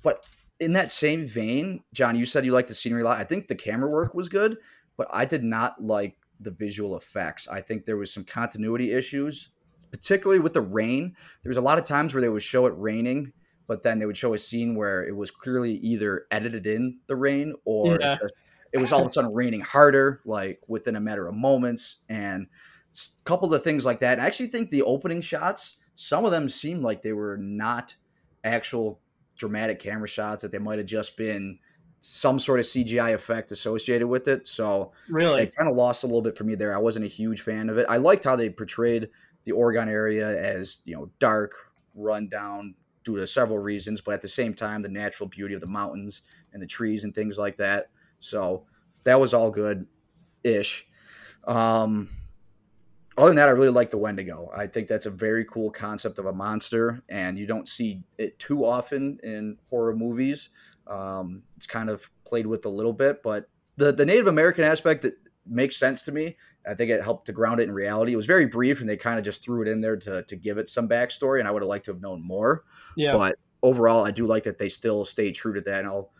But in that same vein, John, you said you liked the scenery a lot. I think the camera work was good, but I did not like the visual effects. I think there was some continuity issues, particularly with the rain. There was a lot of times where they would show it raining, but then they would show a scene where it was clearly either edited in the rain or yeah. just, it was all of a sudden raining harder, like within a matter of moments, and a couple of things like that. I actually think the opening shots, some of them seemed like they were not actual dramatic camera shots; that they might have just been some sort of CGI effect associated with it. So really, it kind of lost a little bit for me there. I wasn't a huge fan of it. I liked how they portrayed the Oregon area as you know dark, run down due to several reasons, but at the same time, the natural beauty of the mountains and the trees and things like that. So that was all good ish. Um, other than that, I really like the Wendigo. I think that's a very cool concept of a monster, and you don't see it too often in horror movies. Um, it's kind of played with a little bit, but the the Native American aspect that makes sense to me. I think it helped to ground it in reality. It was very brief, and they kind of just threw it in there to to give it some backstory. And I would have liked to have known more. Yeah. But overall, I do like that they still stay true to that. And I'll,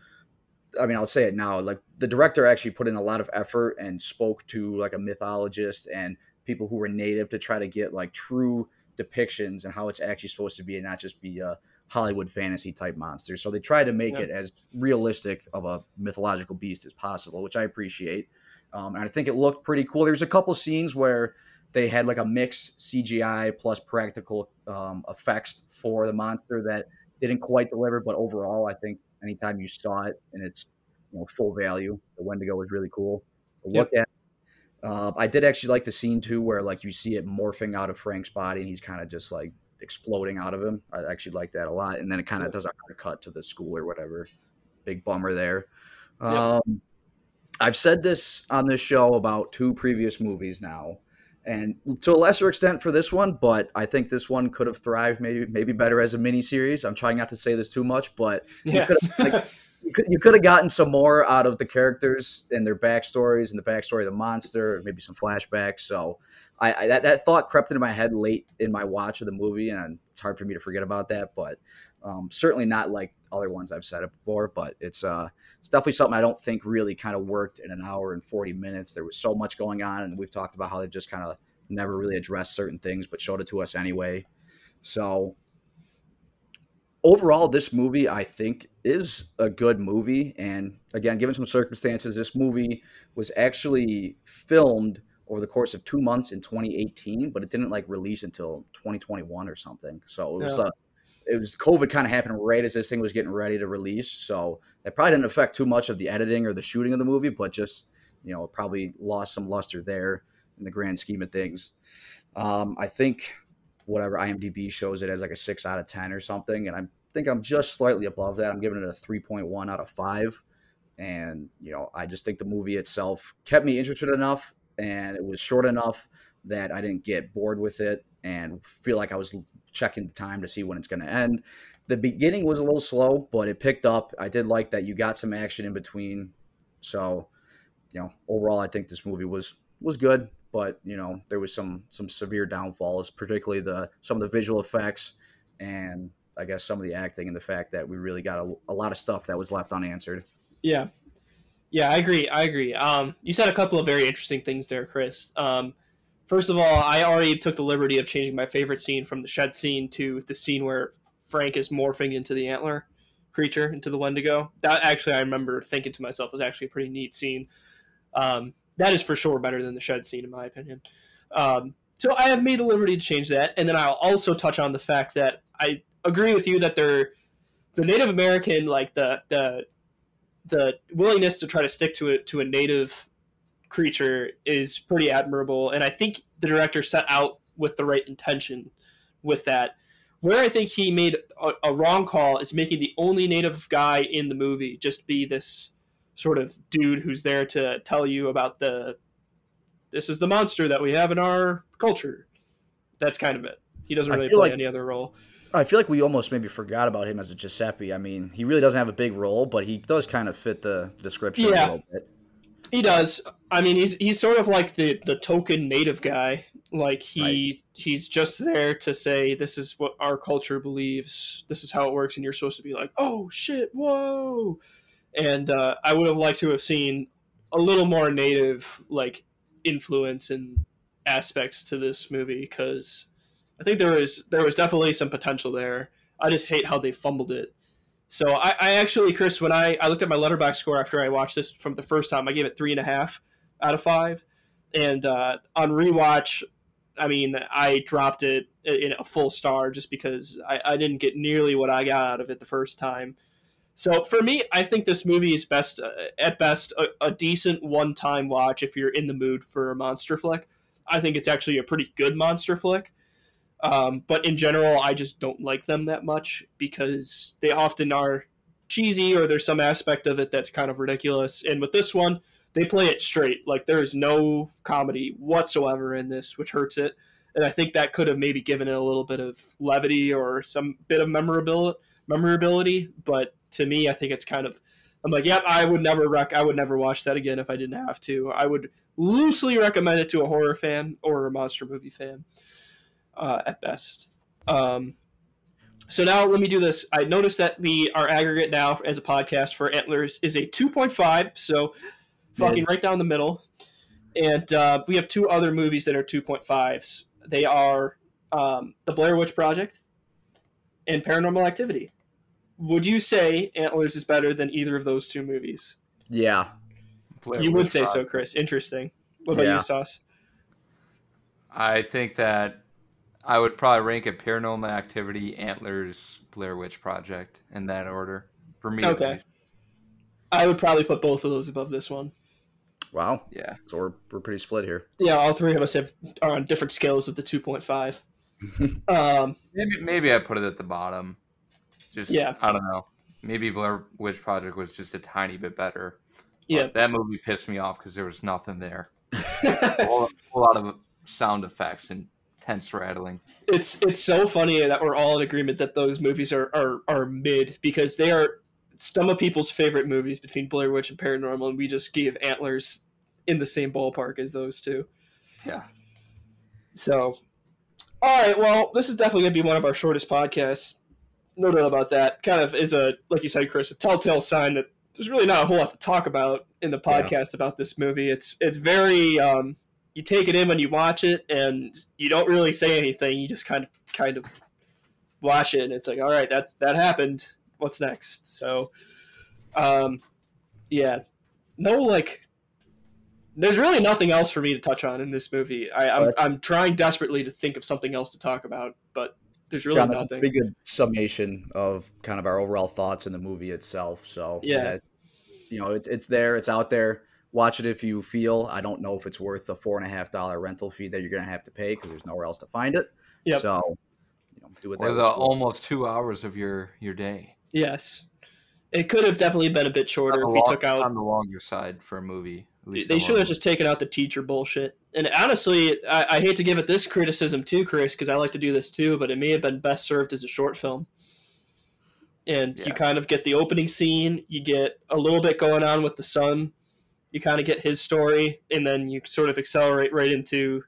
I mean, I'll say it now. Like the director actually put in a lot of effort and spoke to like a mythologist and people who were native to try to get like true depictions and how it's actually supposed to be, and not just be a Hollywood fantasy type monster. So they tried to make Yeah. it as realistic of a mythological beast as possible, which I appreciate. Um, and I think it looked pretty cool. There's a couple scenes where they had like a mix CGI plus practical um, effects for the monster that didn't quite deliver, but overall, I think anytime you saw it in its you know full value, the Wendigo was really cool to look at. Uh, I did actually like the scene too, where like you see it morphing out of Frank's body, and he's kind of just like exploding out of him. I actually like that a lot, and then it kind of does a cut to the school or whatever. Big bummer there. Yeah. Um, I've said this on this show about two previous movies now, and to a lesser extent for this one, but I think this one could have thrived maybe maybe better as a mini series. I'm trying not to say this too much, but Yeah. could've, like, you could you could have gotten some more out of the characters and their backstories and the backstory of the monster, maybe some flashbacks. So I, I that, that thought crept into my head late in my watch of the movie, and it's hard for me to forget about that. But um, certainly not like other ones I've said it before. But it's uh it's definitely something I don't think really kind of worked in an hour and forty minutes. There was so much going on, and we've talked about how they've just kind of never really addressed certain things, but showed it to us anyway. So overall, this movie I think is a good movie. And again, given some circumstances, this movie was actually filmed over the course of two months in 2018, but it didn't like release until 2021 or something. So it was Yeah. uh, it was COVID kind of happened right as this thing was getting ready to release. So that probably didn't affect too much of the editing or the shooting of the movie, but just you know, probably lost some luster there in the grand scheme of things. Um, I think whatever IMDb shows it as like a six out of ten or something, and I think I'm just slightly above that. I'm giving it a three point one out of five, and you know I just think the movie itself kept me interested enough, and it was short enough that I didn't get bored with it and feel like I was checking the time to see when it's going to end. The beginning was a little slow, but it picked up. I did like that you got some action in between, so you know overall I think this movie was was good but you know there was some some severe downfalls particularly the some of the visual effects and i guess some of the acting and the fact that we really got a, a lot of stuff that was left unanswered Yeah, yeah, I agree. I agree. Um, you said a couple of very interesting things there, Chris. Um, first of all, I already took the liberty of changing my favorite scene from the shed scene to the scene where Frank is morphing into the antler creature, into the Wendigo. That actually, I remember thinking to myself was actually a pretty neat scene. Um, that is for sure better than the shed scene, in my opinion. Um, so I have made a liberty to change that, and then I'll also touch on the fact that I agree with you that they're the Native American, like the the the willingness to try to stick to it to a native creature is pretty admirable, and I think the director set out with the right intention with that. Where I think he made a, a wrong call is making the only native guy in the movie just be this sort of dude who's there to tell you about the this is the monster that we have in our culture. That's kind of it. He doesn't really play like- any other role. i feel like we almost maybe forgot about him as a giuseppe i mean he really doesn't have a big role but he does kind of fit the description Yeah. a little bit He does. I mean, he's he's sort of like the the token native guy. Like he he's just there to say this is what our culture believes. This is how it works, and you're supposed to be like, oh shit, whoa. And uh, I would have liked to have seen a little more native like influence and aspects to this movie because I think there was there was definitely some potential there. I just hate how they fumbled it. So I, I actually, Chris, when I, I looked at my Letterboxd score after I watched this from the first time, I gave it three and a half out of five. And uh, on rewatch, I mean, I dropped it in a full star just because I, I didn't get nearly what I got out of it the first time. So for me, I think this movie is best, uh, at best, a, a decent one-time watch if you're in the mood for a monster flick. I think it's actually a pretty good monster flick. Um, but in general, I just don't like them that much because they often are cheesy or there's some aspect of it that's kind of ridiculous. And with this one, they play it straight. Like there is no comedy whatsoever in this, which hurts it. And I think that could have maybe given it a little bit of levity or some bit of memorability. Memorability, but to me, I think it's kind of. I'm like, yep, I would never rec. I would never watch that again if I didn't have to. I would loosely recommend it to a horror fan or a monster movie fan uh, at best. Um, so now let me do this. I noticed that we our aggregate now as a podcast for Antlers is a 2.5, so fucking right down the middle. And uh, we have two other movies that are 2.5s. They are um, The Blair Witch Project and Paranormal Activity. Would you say Antlers is better than either of those two movies? Yeah, Blair you would Witch say so, Chris. Interesting. What about Yeah. you, Sauce? I think that I would probably rank it Paranormal Activity, Antlers, Blair Witch Project in that order for me. Okay. I would probably put both of those above this one. wow. Yeah. So we're we're pretty split here. Yeah, all three of us have are on different scales of the two point five. um, Maybe maybe I put it at the bottom. Just Yeah. I don't know. Maybe Blair Witch Project was just a tiny bit better. yeah, that movie pissed me off because there was nothing there. A whole, whole lot of sound effects and tense rattling. it's it's so funny that we're all in agreement that those movies are are, are mid because they are some of people's favorite movies between Blair Witch and Paranormal, and we just gave Antlers in the same ballpark as those two. Yeah. So, all right, well, this is definitely going to be one of our shortest podcasts. No doubt about that. Kind of is a, like you said, Chris, a telltale sign that there's really not a whole lot to talk about in the Yeah. podcast about this movie. It's it's very um, you take it in when you watch it, and you don't really say anything. You just kind of kind of watch it, and it's like, all right, that's that happened. What's next? So, um, yeah, no like. There's really nothing else for me to touch on in this movie. I, I'm, I'm trying desperately to think of something else to talk about, but there's really John, that's a pretty good summation of kind of our overall thoughts in the movie itself. So Yeah. you know, it's it's there, it's out there. Watch it if you feel. I don't know if it's worth the four and a half dollar rental fee that you're going to have to pay because there's nowhere else to find it. Yep. So, you know, do it Or that the way. almost two hours of your your day. Yes, it could have definitely been a bit shorter if the we took out on the longer side for a movie. At least they should have just taken out the teacher bullshit. And honestly, I, I hate to give it this criticism too, Chris, because I like to do this too, but it may have been best served as a short film. And you kind of get the opening scene, you get a little bit going on with the son, you kind of get his story, and then you sort of accelerate right into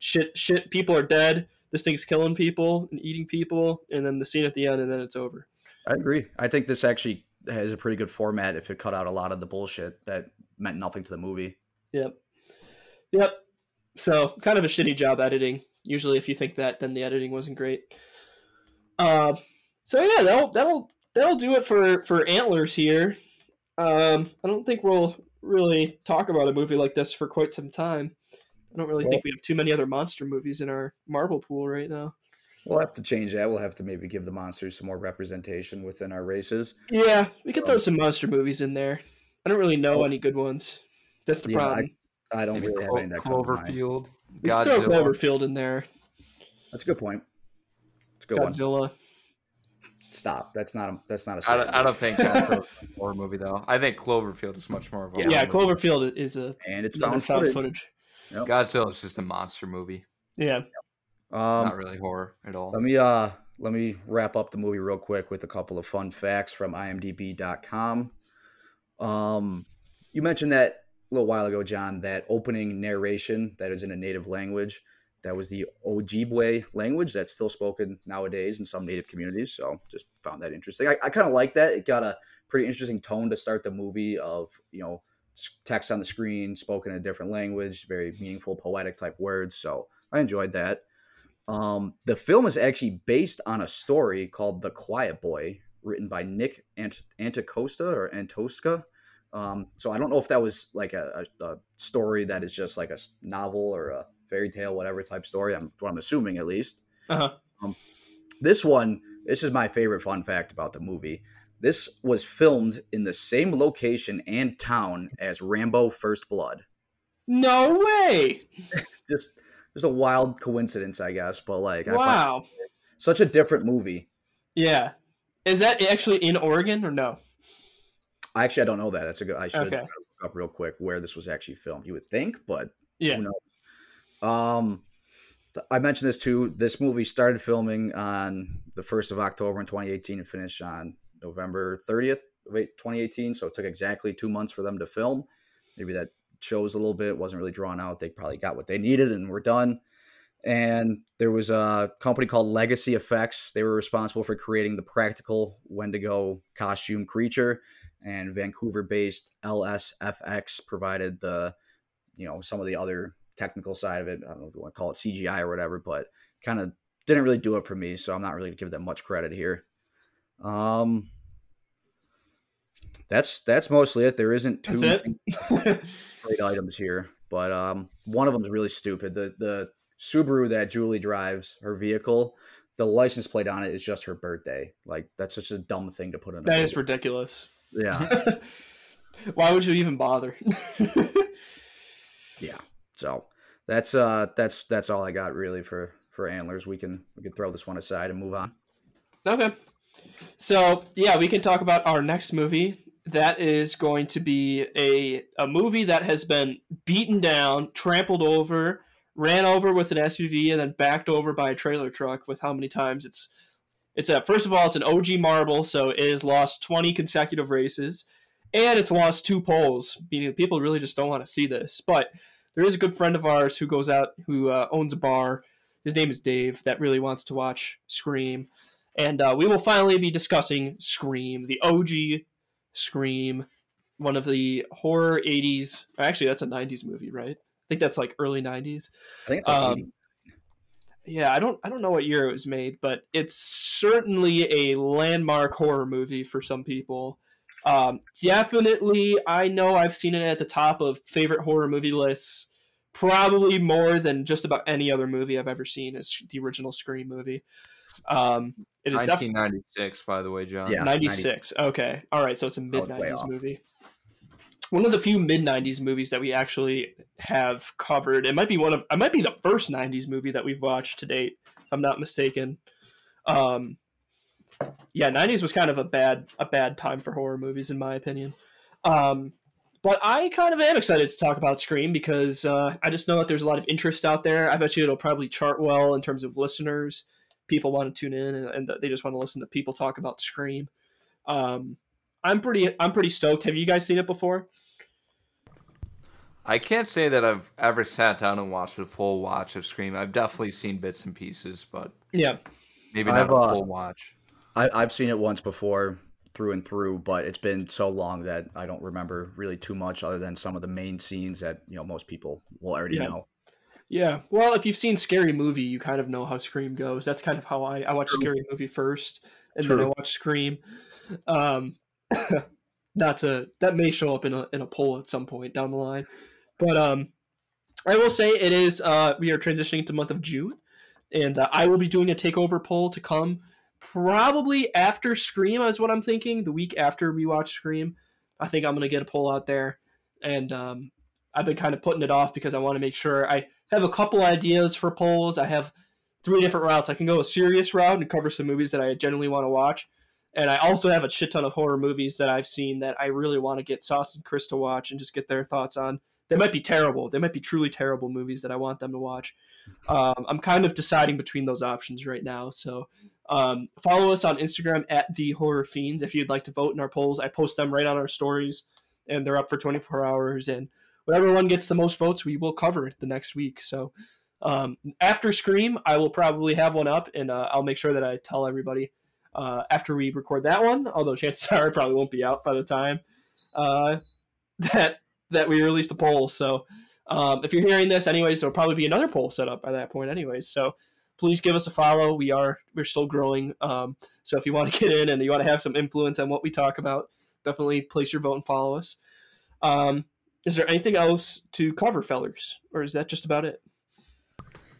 shit. Shit, people are dead. This thing's killing people and eating people, and then the scene at the end, and then it's over. I agree. I think this actually has a pretty good format if it cut out a lot of the bullshit that meant nothing to the movie. Yep. Yep. So kind of a shitty job editing. Usually, if you think that, then the editing wasn't great. Uh, so yeah, that'll that'll that'll do it for for antlers here. Um, I don't think we'll really talk about a movie like this for quite some time. I don't really think we have too many other monster movies in our marble pool right now. We'll have to change that. We'll have to maybe give the monsters some more representation within our races. Yeah, we could throw some monster movies in there. I don't really know any good ones. That's the Yeah, problem. I don't Maybe really have any that come to mind. Cloverfield, we throw Cloverfield in there. That's a good point. It's a good one. Godzilla. Stop. That's not a. That's not a. I don't, I don't think Godzilla's a horror movie though. I think Cloverfield is much more of a Yeah. horror Yeah, movie. Cloverfield is a And it's another found, found footage. footage. Yep. Godzilla is just a monster movie, Yeah. Um, not really horror at all. Let me uh let me wrap up the movie real quick with a couple of fun facts from imdb.com. Um you mentioned that a little while ago, John, that opening narration that is in a native language. That was the Ojibwe language that's still spoken nowadays in some native communities. So just found that interesting. I, I kind of like that. It got a pretty interesting tone to start the movie of, you know, text on the screen spoken in a different language, very meaningful, poetic type words. So I enjoyed that. Um, the film is actually based on a story called The Quiet Boy, written by Nick Ant- Anticosta or Antosca. Um, so I don't know if that was like a, a, a story that is just like a novel or a fairy tale, whatever type story. I'm what I'm assuming at least. Uh-huh. Um, this one, this is my favorite fun fact about the movie. This was filmed in the same location and town as Rambo: First Blood. No way. Just just a wild coincidence, I guess. But like, Wow. such a different movie. Yeah. Is that actually in Oregon or no? Actually, I don't know that. That's a good. I should Okay. look up real quick where this was actually filmed. You would think, but Yeah. who knows? Um, I mentioned this too. This movie started filming on the first of October in 2018 and finished on November 30th, wait, 2018. So it took exactly two months for them to film. Maybe that shows a little bit. wasn't really drawn out. They probably got what they needed and were done. And there was a company called Legacy Effects. They were responsible for creating the practical Wendigo costume creature and Vancouver-based LSFX provided the, you know, some of the other technical side of it. I don't know if you want to call it CGI or whatever, but kind of didn't really do it for me, so I'm not really gonna give them much credit here. Um, that's that's mostly it. There isn't many great items here, but um, one of them is really stupid. The the Subaru that Julie drives, her vehicle, the license plate on it is just her birthday. Like that's such a dumb thing to put in. A that is ridiculous. Yeah, Why would you even bother? yeah. So that's uh that's that's all I got really for for antlers. We can we can throw this one aside and move on. Okay. So yeah, we can talk about our next movie. That is going to be a a movie that has been beaten down, trampled over, ran over with an SUV, and then backed over by a trailer truck. With how many times it's it's a first of all, it's an OG marble, so it has lost twenty consecutive races, and it's lost two poles. Meaning people really just don't want to see this. But there is a good friend of ours who goes out who uh, owns a bar. His name is Dave. That really wants to watch Scream and uh, we will finally be discussing Scream, the OG Scream, one of the horror 80s. Actually, that's a 90s movie, right? I think that's like early 90s. I think it's like Um, 80. Yeah, I don't I don't know what year it was made, but it's certainly a landmark horror movie for some people. Um, definitely, I know I've seen it at the top of favorite horror movie lists. Probably more than just about any other movie I've ever seen is the original Scream movie. Um, it is definitely 1996, by the way, John. Yeah. 96. Okay. All right. So it's a mid was way 90s off. movie. One of the few mid 90s movies that we actually have covered. It might be one of, I might be the first 90s movie that we've watched to date, if I'm not mistaken. Um, yeah, 90s was kind of a bad, a bad time for horror movies, in my opinion. Um, but I kind of am excited to talk about Scream because uh, I just know that there's a lot of interest out there. I bet you it'll probably chart well in terms of listeners. People want to tune in and, and they just want to listen to people talk about Scream. Um, I'm pretty I'm pretty stoked. Have you guys seen it before? I can't say that I've ever sat down and watched a full watch of Scream. I've definitely seen bits and pieces, but Yeah. maybe not I've, a uh, full watch. I, I've seen it once before through and through, but it's been so long that I don't remember really too much other than some of the main scenes that you know most people will already Yeah. know. Yeah. Well, if you've seen Scary Movie, you kind of know how Scream goes. That's kind of how I I watch True. Scary Movie first, and then I True. watch Scream. Um, not to that may show up in a in a poll at some point down the line, but um, I will say it is. Uh, we are transitioning to month of June, and uh, I will be doing a takeover poll to come probably after Scream is what I'm thinking. The week after we watch Scream, I think I'm gonna get a poll out there, and um, I've been kind of putting it off because I want to make sure I have a couple ideas for polls. I have three different routes. I can go a serious route and cover some movies that I generally want to watch. And I also have a shit ton of horror movies that I've seen that I really want to get Sauce and Chris to watch and just get their thoughts on. They might be terrible. They might be truly terrible movies that I want them to watch. Um, I'm kind of deciding between those options right now. So um, follow us on Instagram at the Horror Fiends if you'd like to vote in our polls. I post them right on our stories, and they're up for 24 hours. And whatever one gets the most votes, we will cover it the next week. So um, after Scream, I will probably have one up, and uh, I'll make sure that I tell everybody uh, after we record that one. Although chances are it probably won't be out by the time uh, that that we release the poll. So um, if you're hearing this, anyways, there'll probably be another poll set up by that point, anyways. So please give us a follow. We are we're still growing. Um, so if you want to get in and you want to have some influence on what we talk about, definitely place your vote and follow us. Um, is there anything else to cover, fellers, or is that just about it?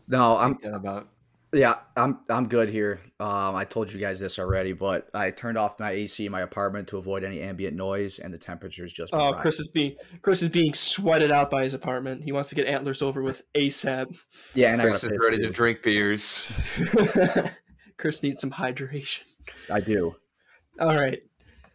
No, I'm about yeah, I'm I'm good here. Um, I told you guys this already, but I turned off my AC in my apartment to avoid any ambient noise, and the temperature's just. Oh, rising. Chris is being Chris is being sweated out by his apartment. He wants to get antlers over with ASAP. Yeah, and Chris got is ready to drink beers. Chris needs some hydration. I do. All right.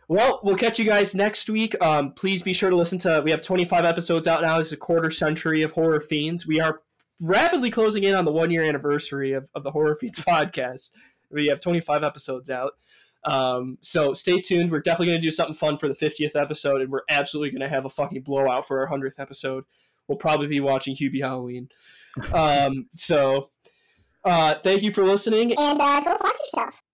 Well, we'll catch you guys next week. Um, please be sure to listen to. We have 25 episodes out now. It's a quarter century of horror fiends. We are rapidly closing in on the one year anniversary of, of the Horror Fiends podcast. We have 25 episodes out. Um, so stay tuned. We're definitely going to do something fun for the 50th episode, and we're absolutely going to have a fucking blowout for our 100th episode. We'll probably be watching Hubie Halloween. Um, so uh, thank you for listening. and uh, go fuck yourself.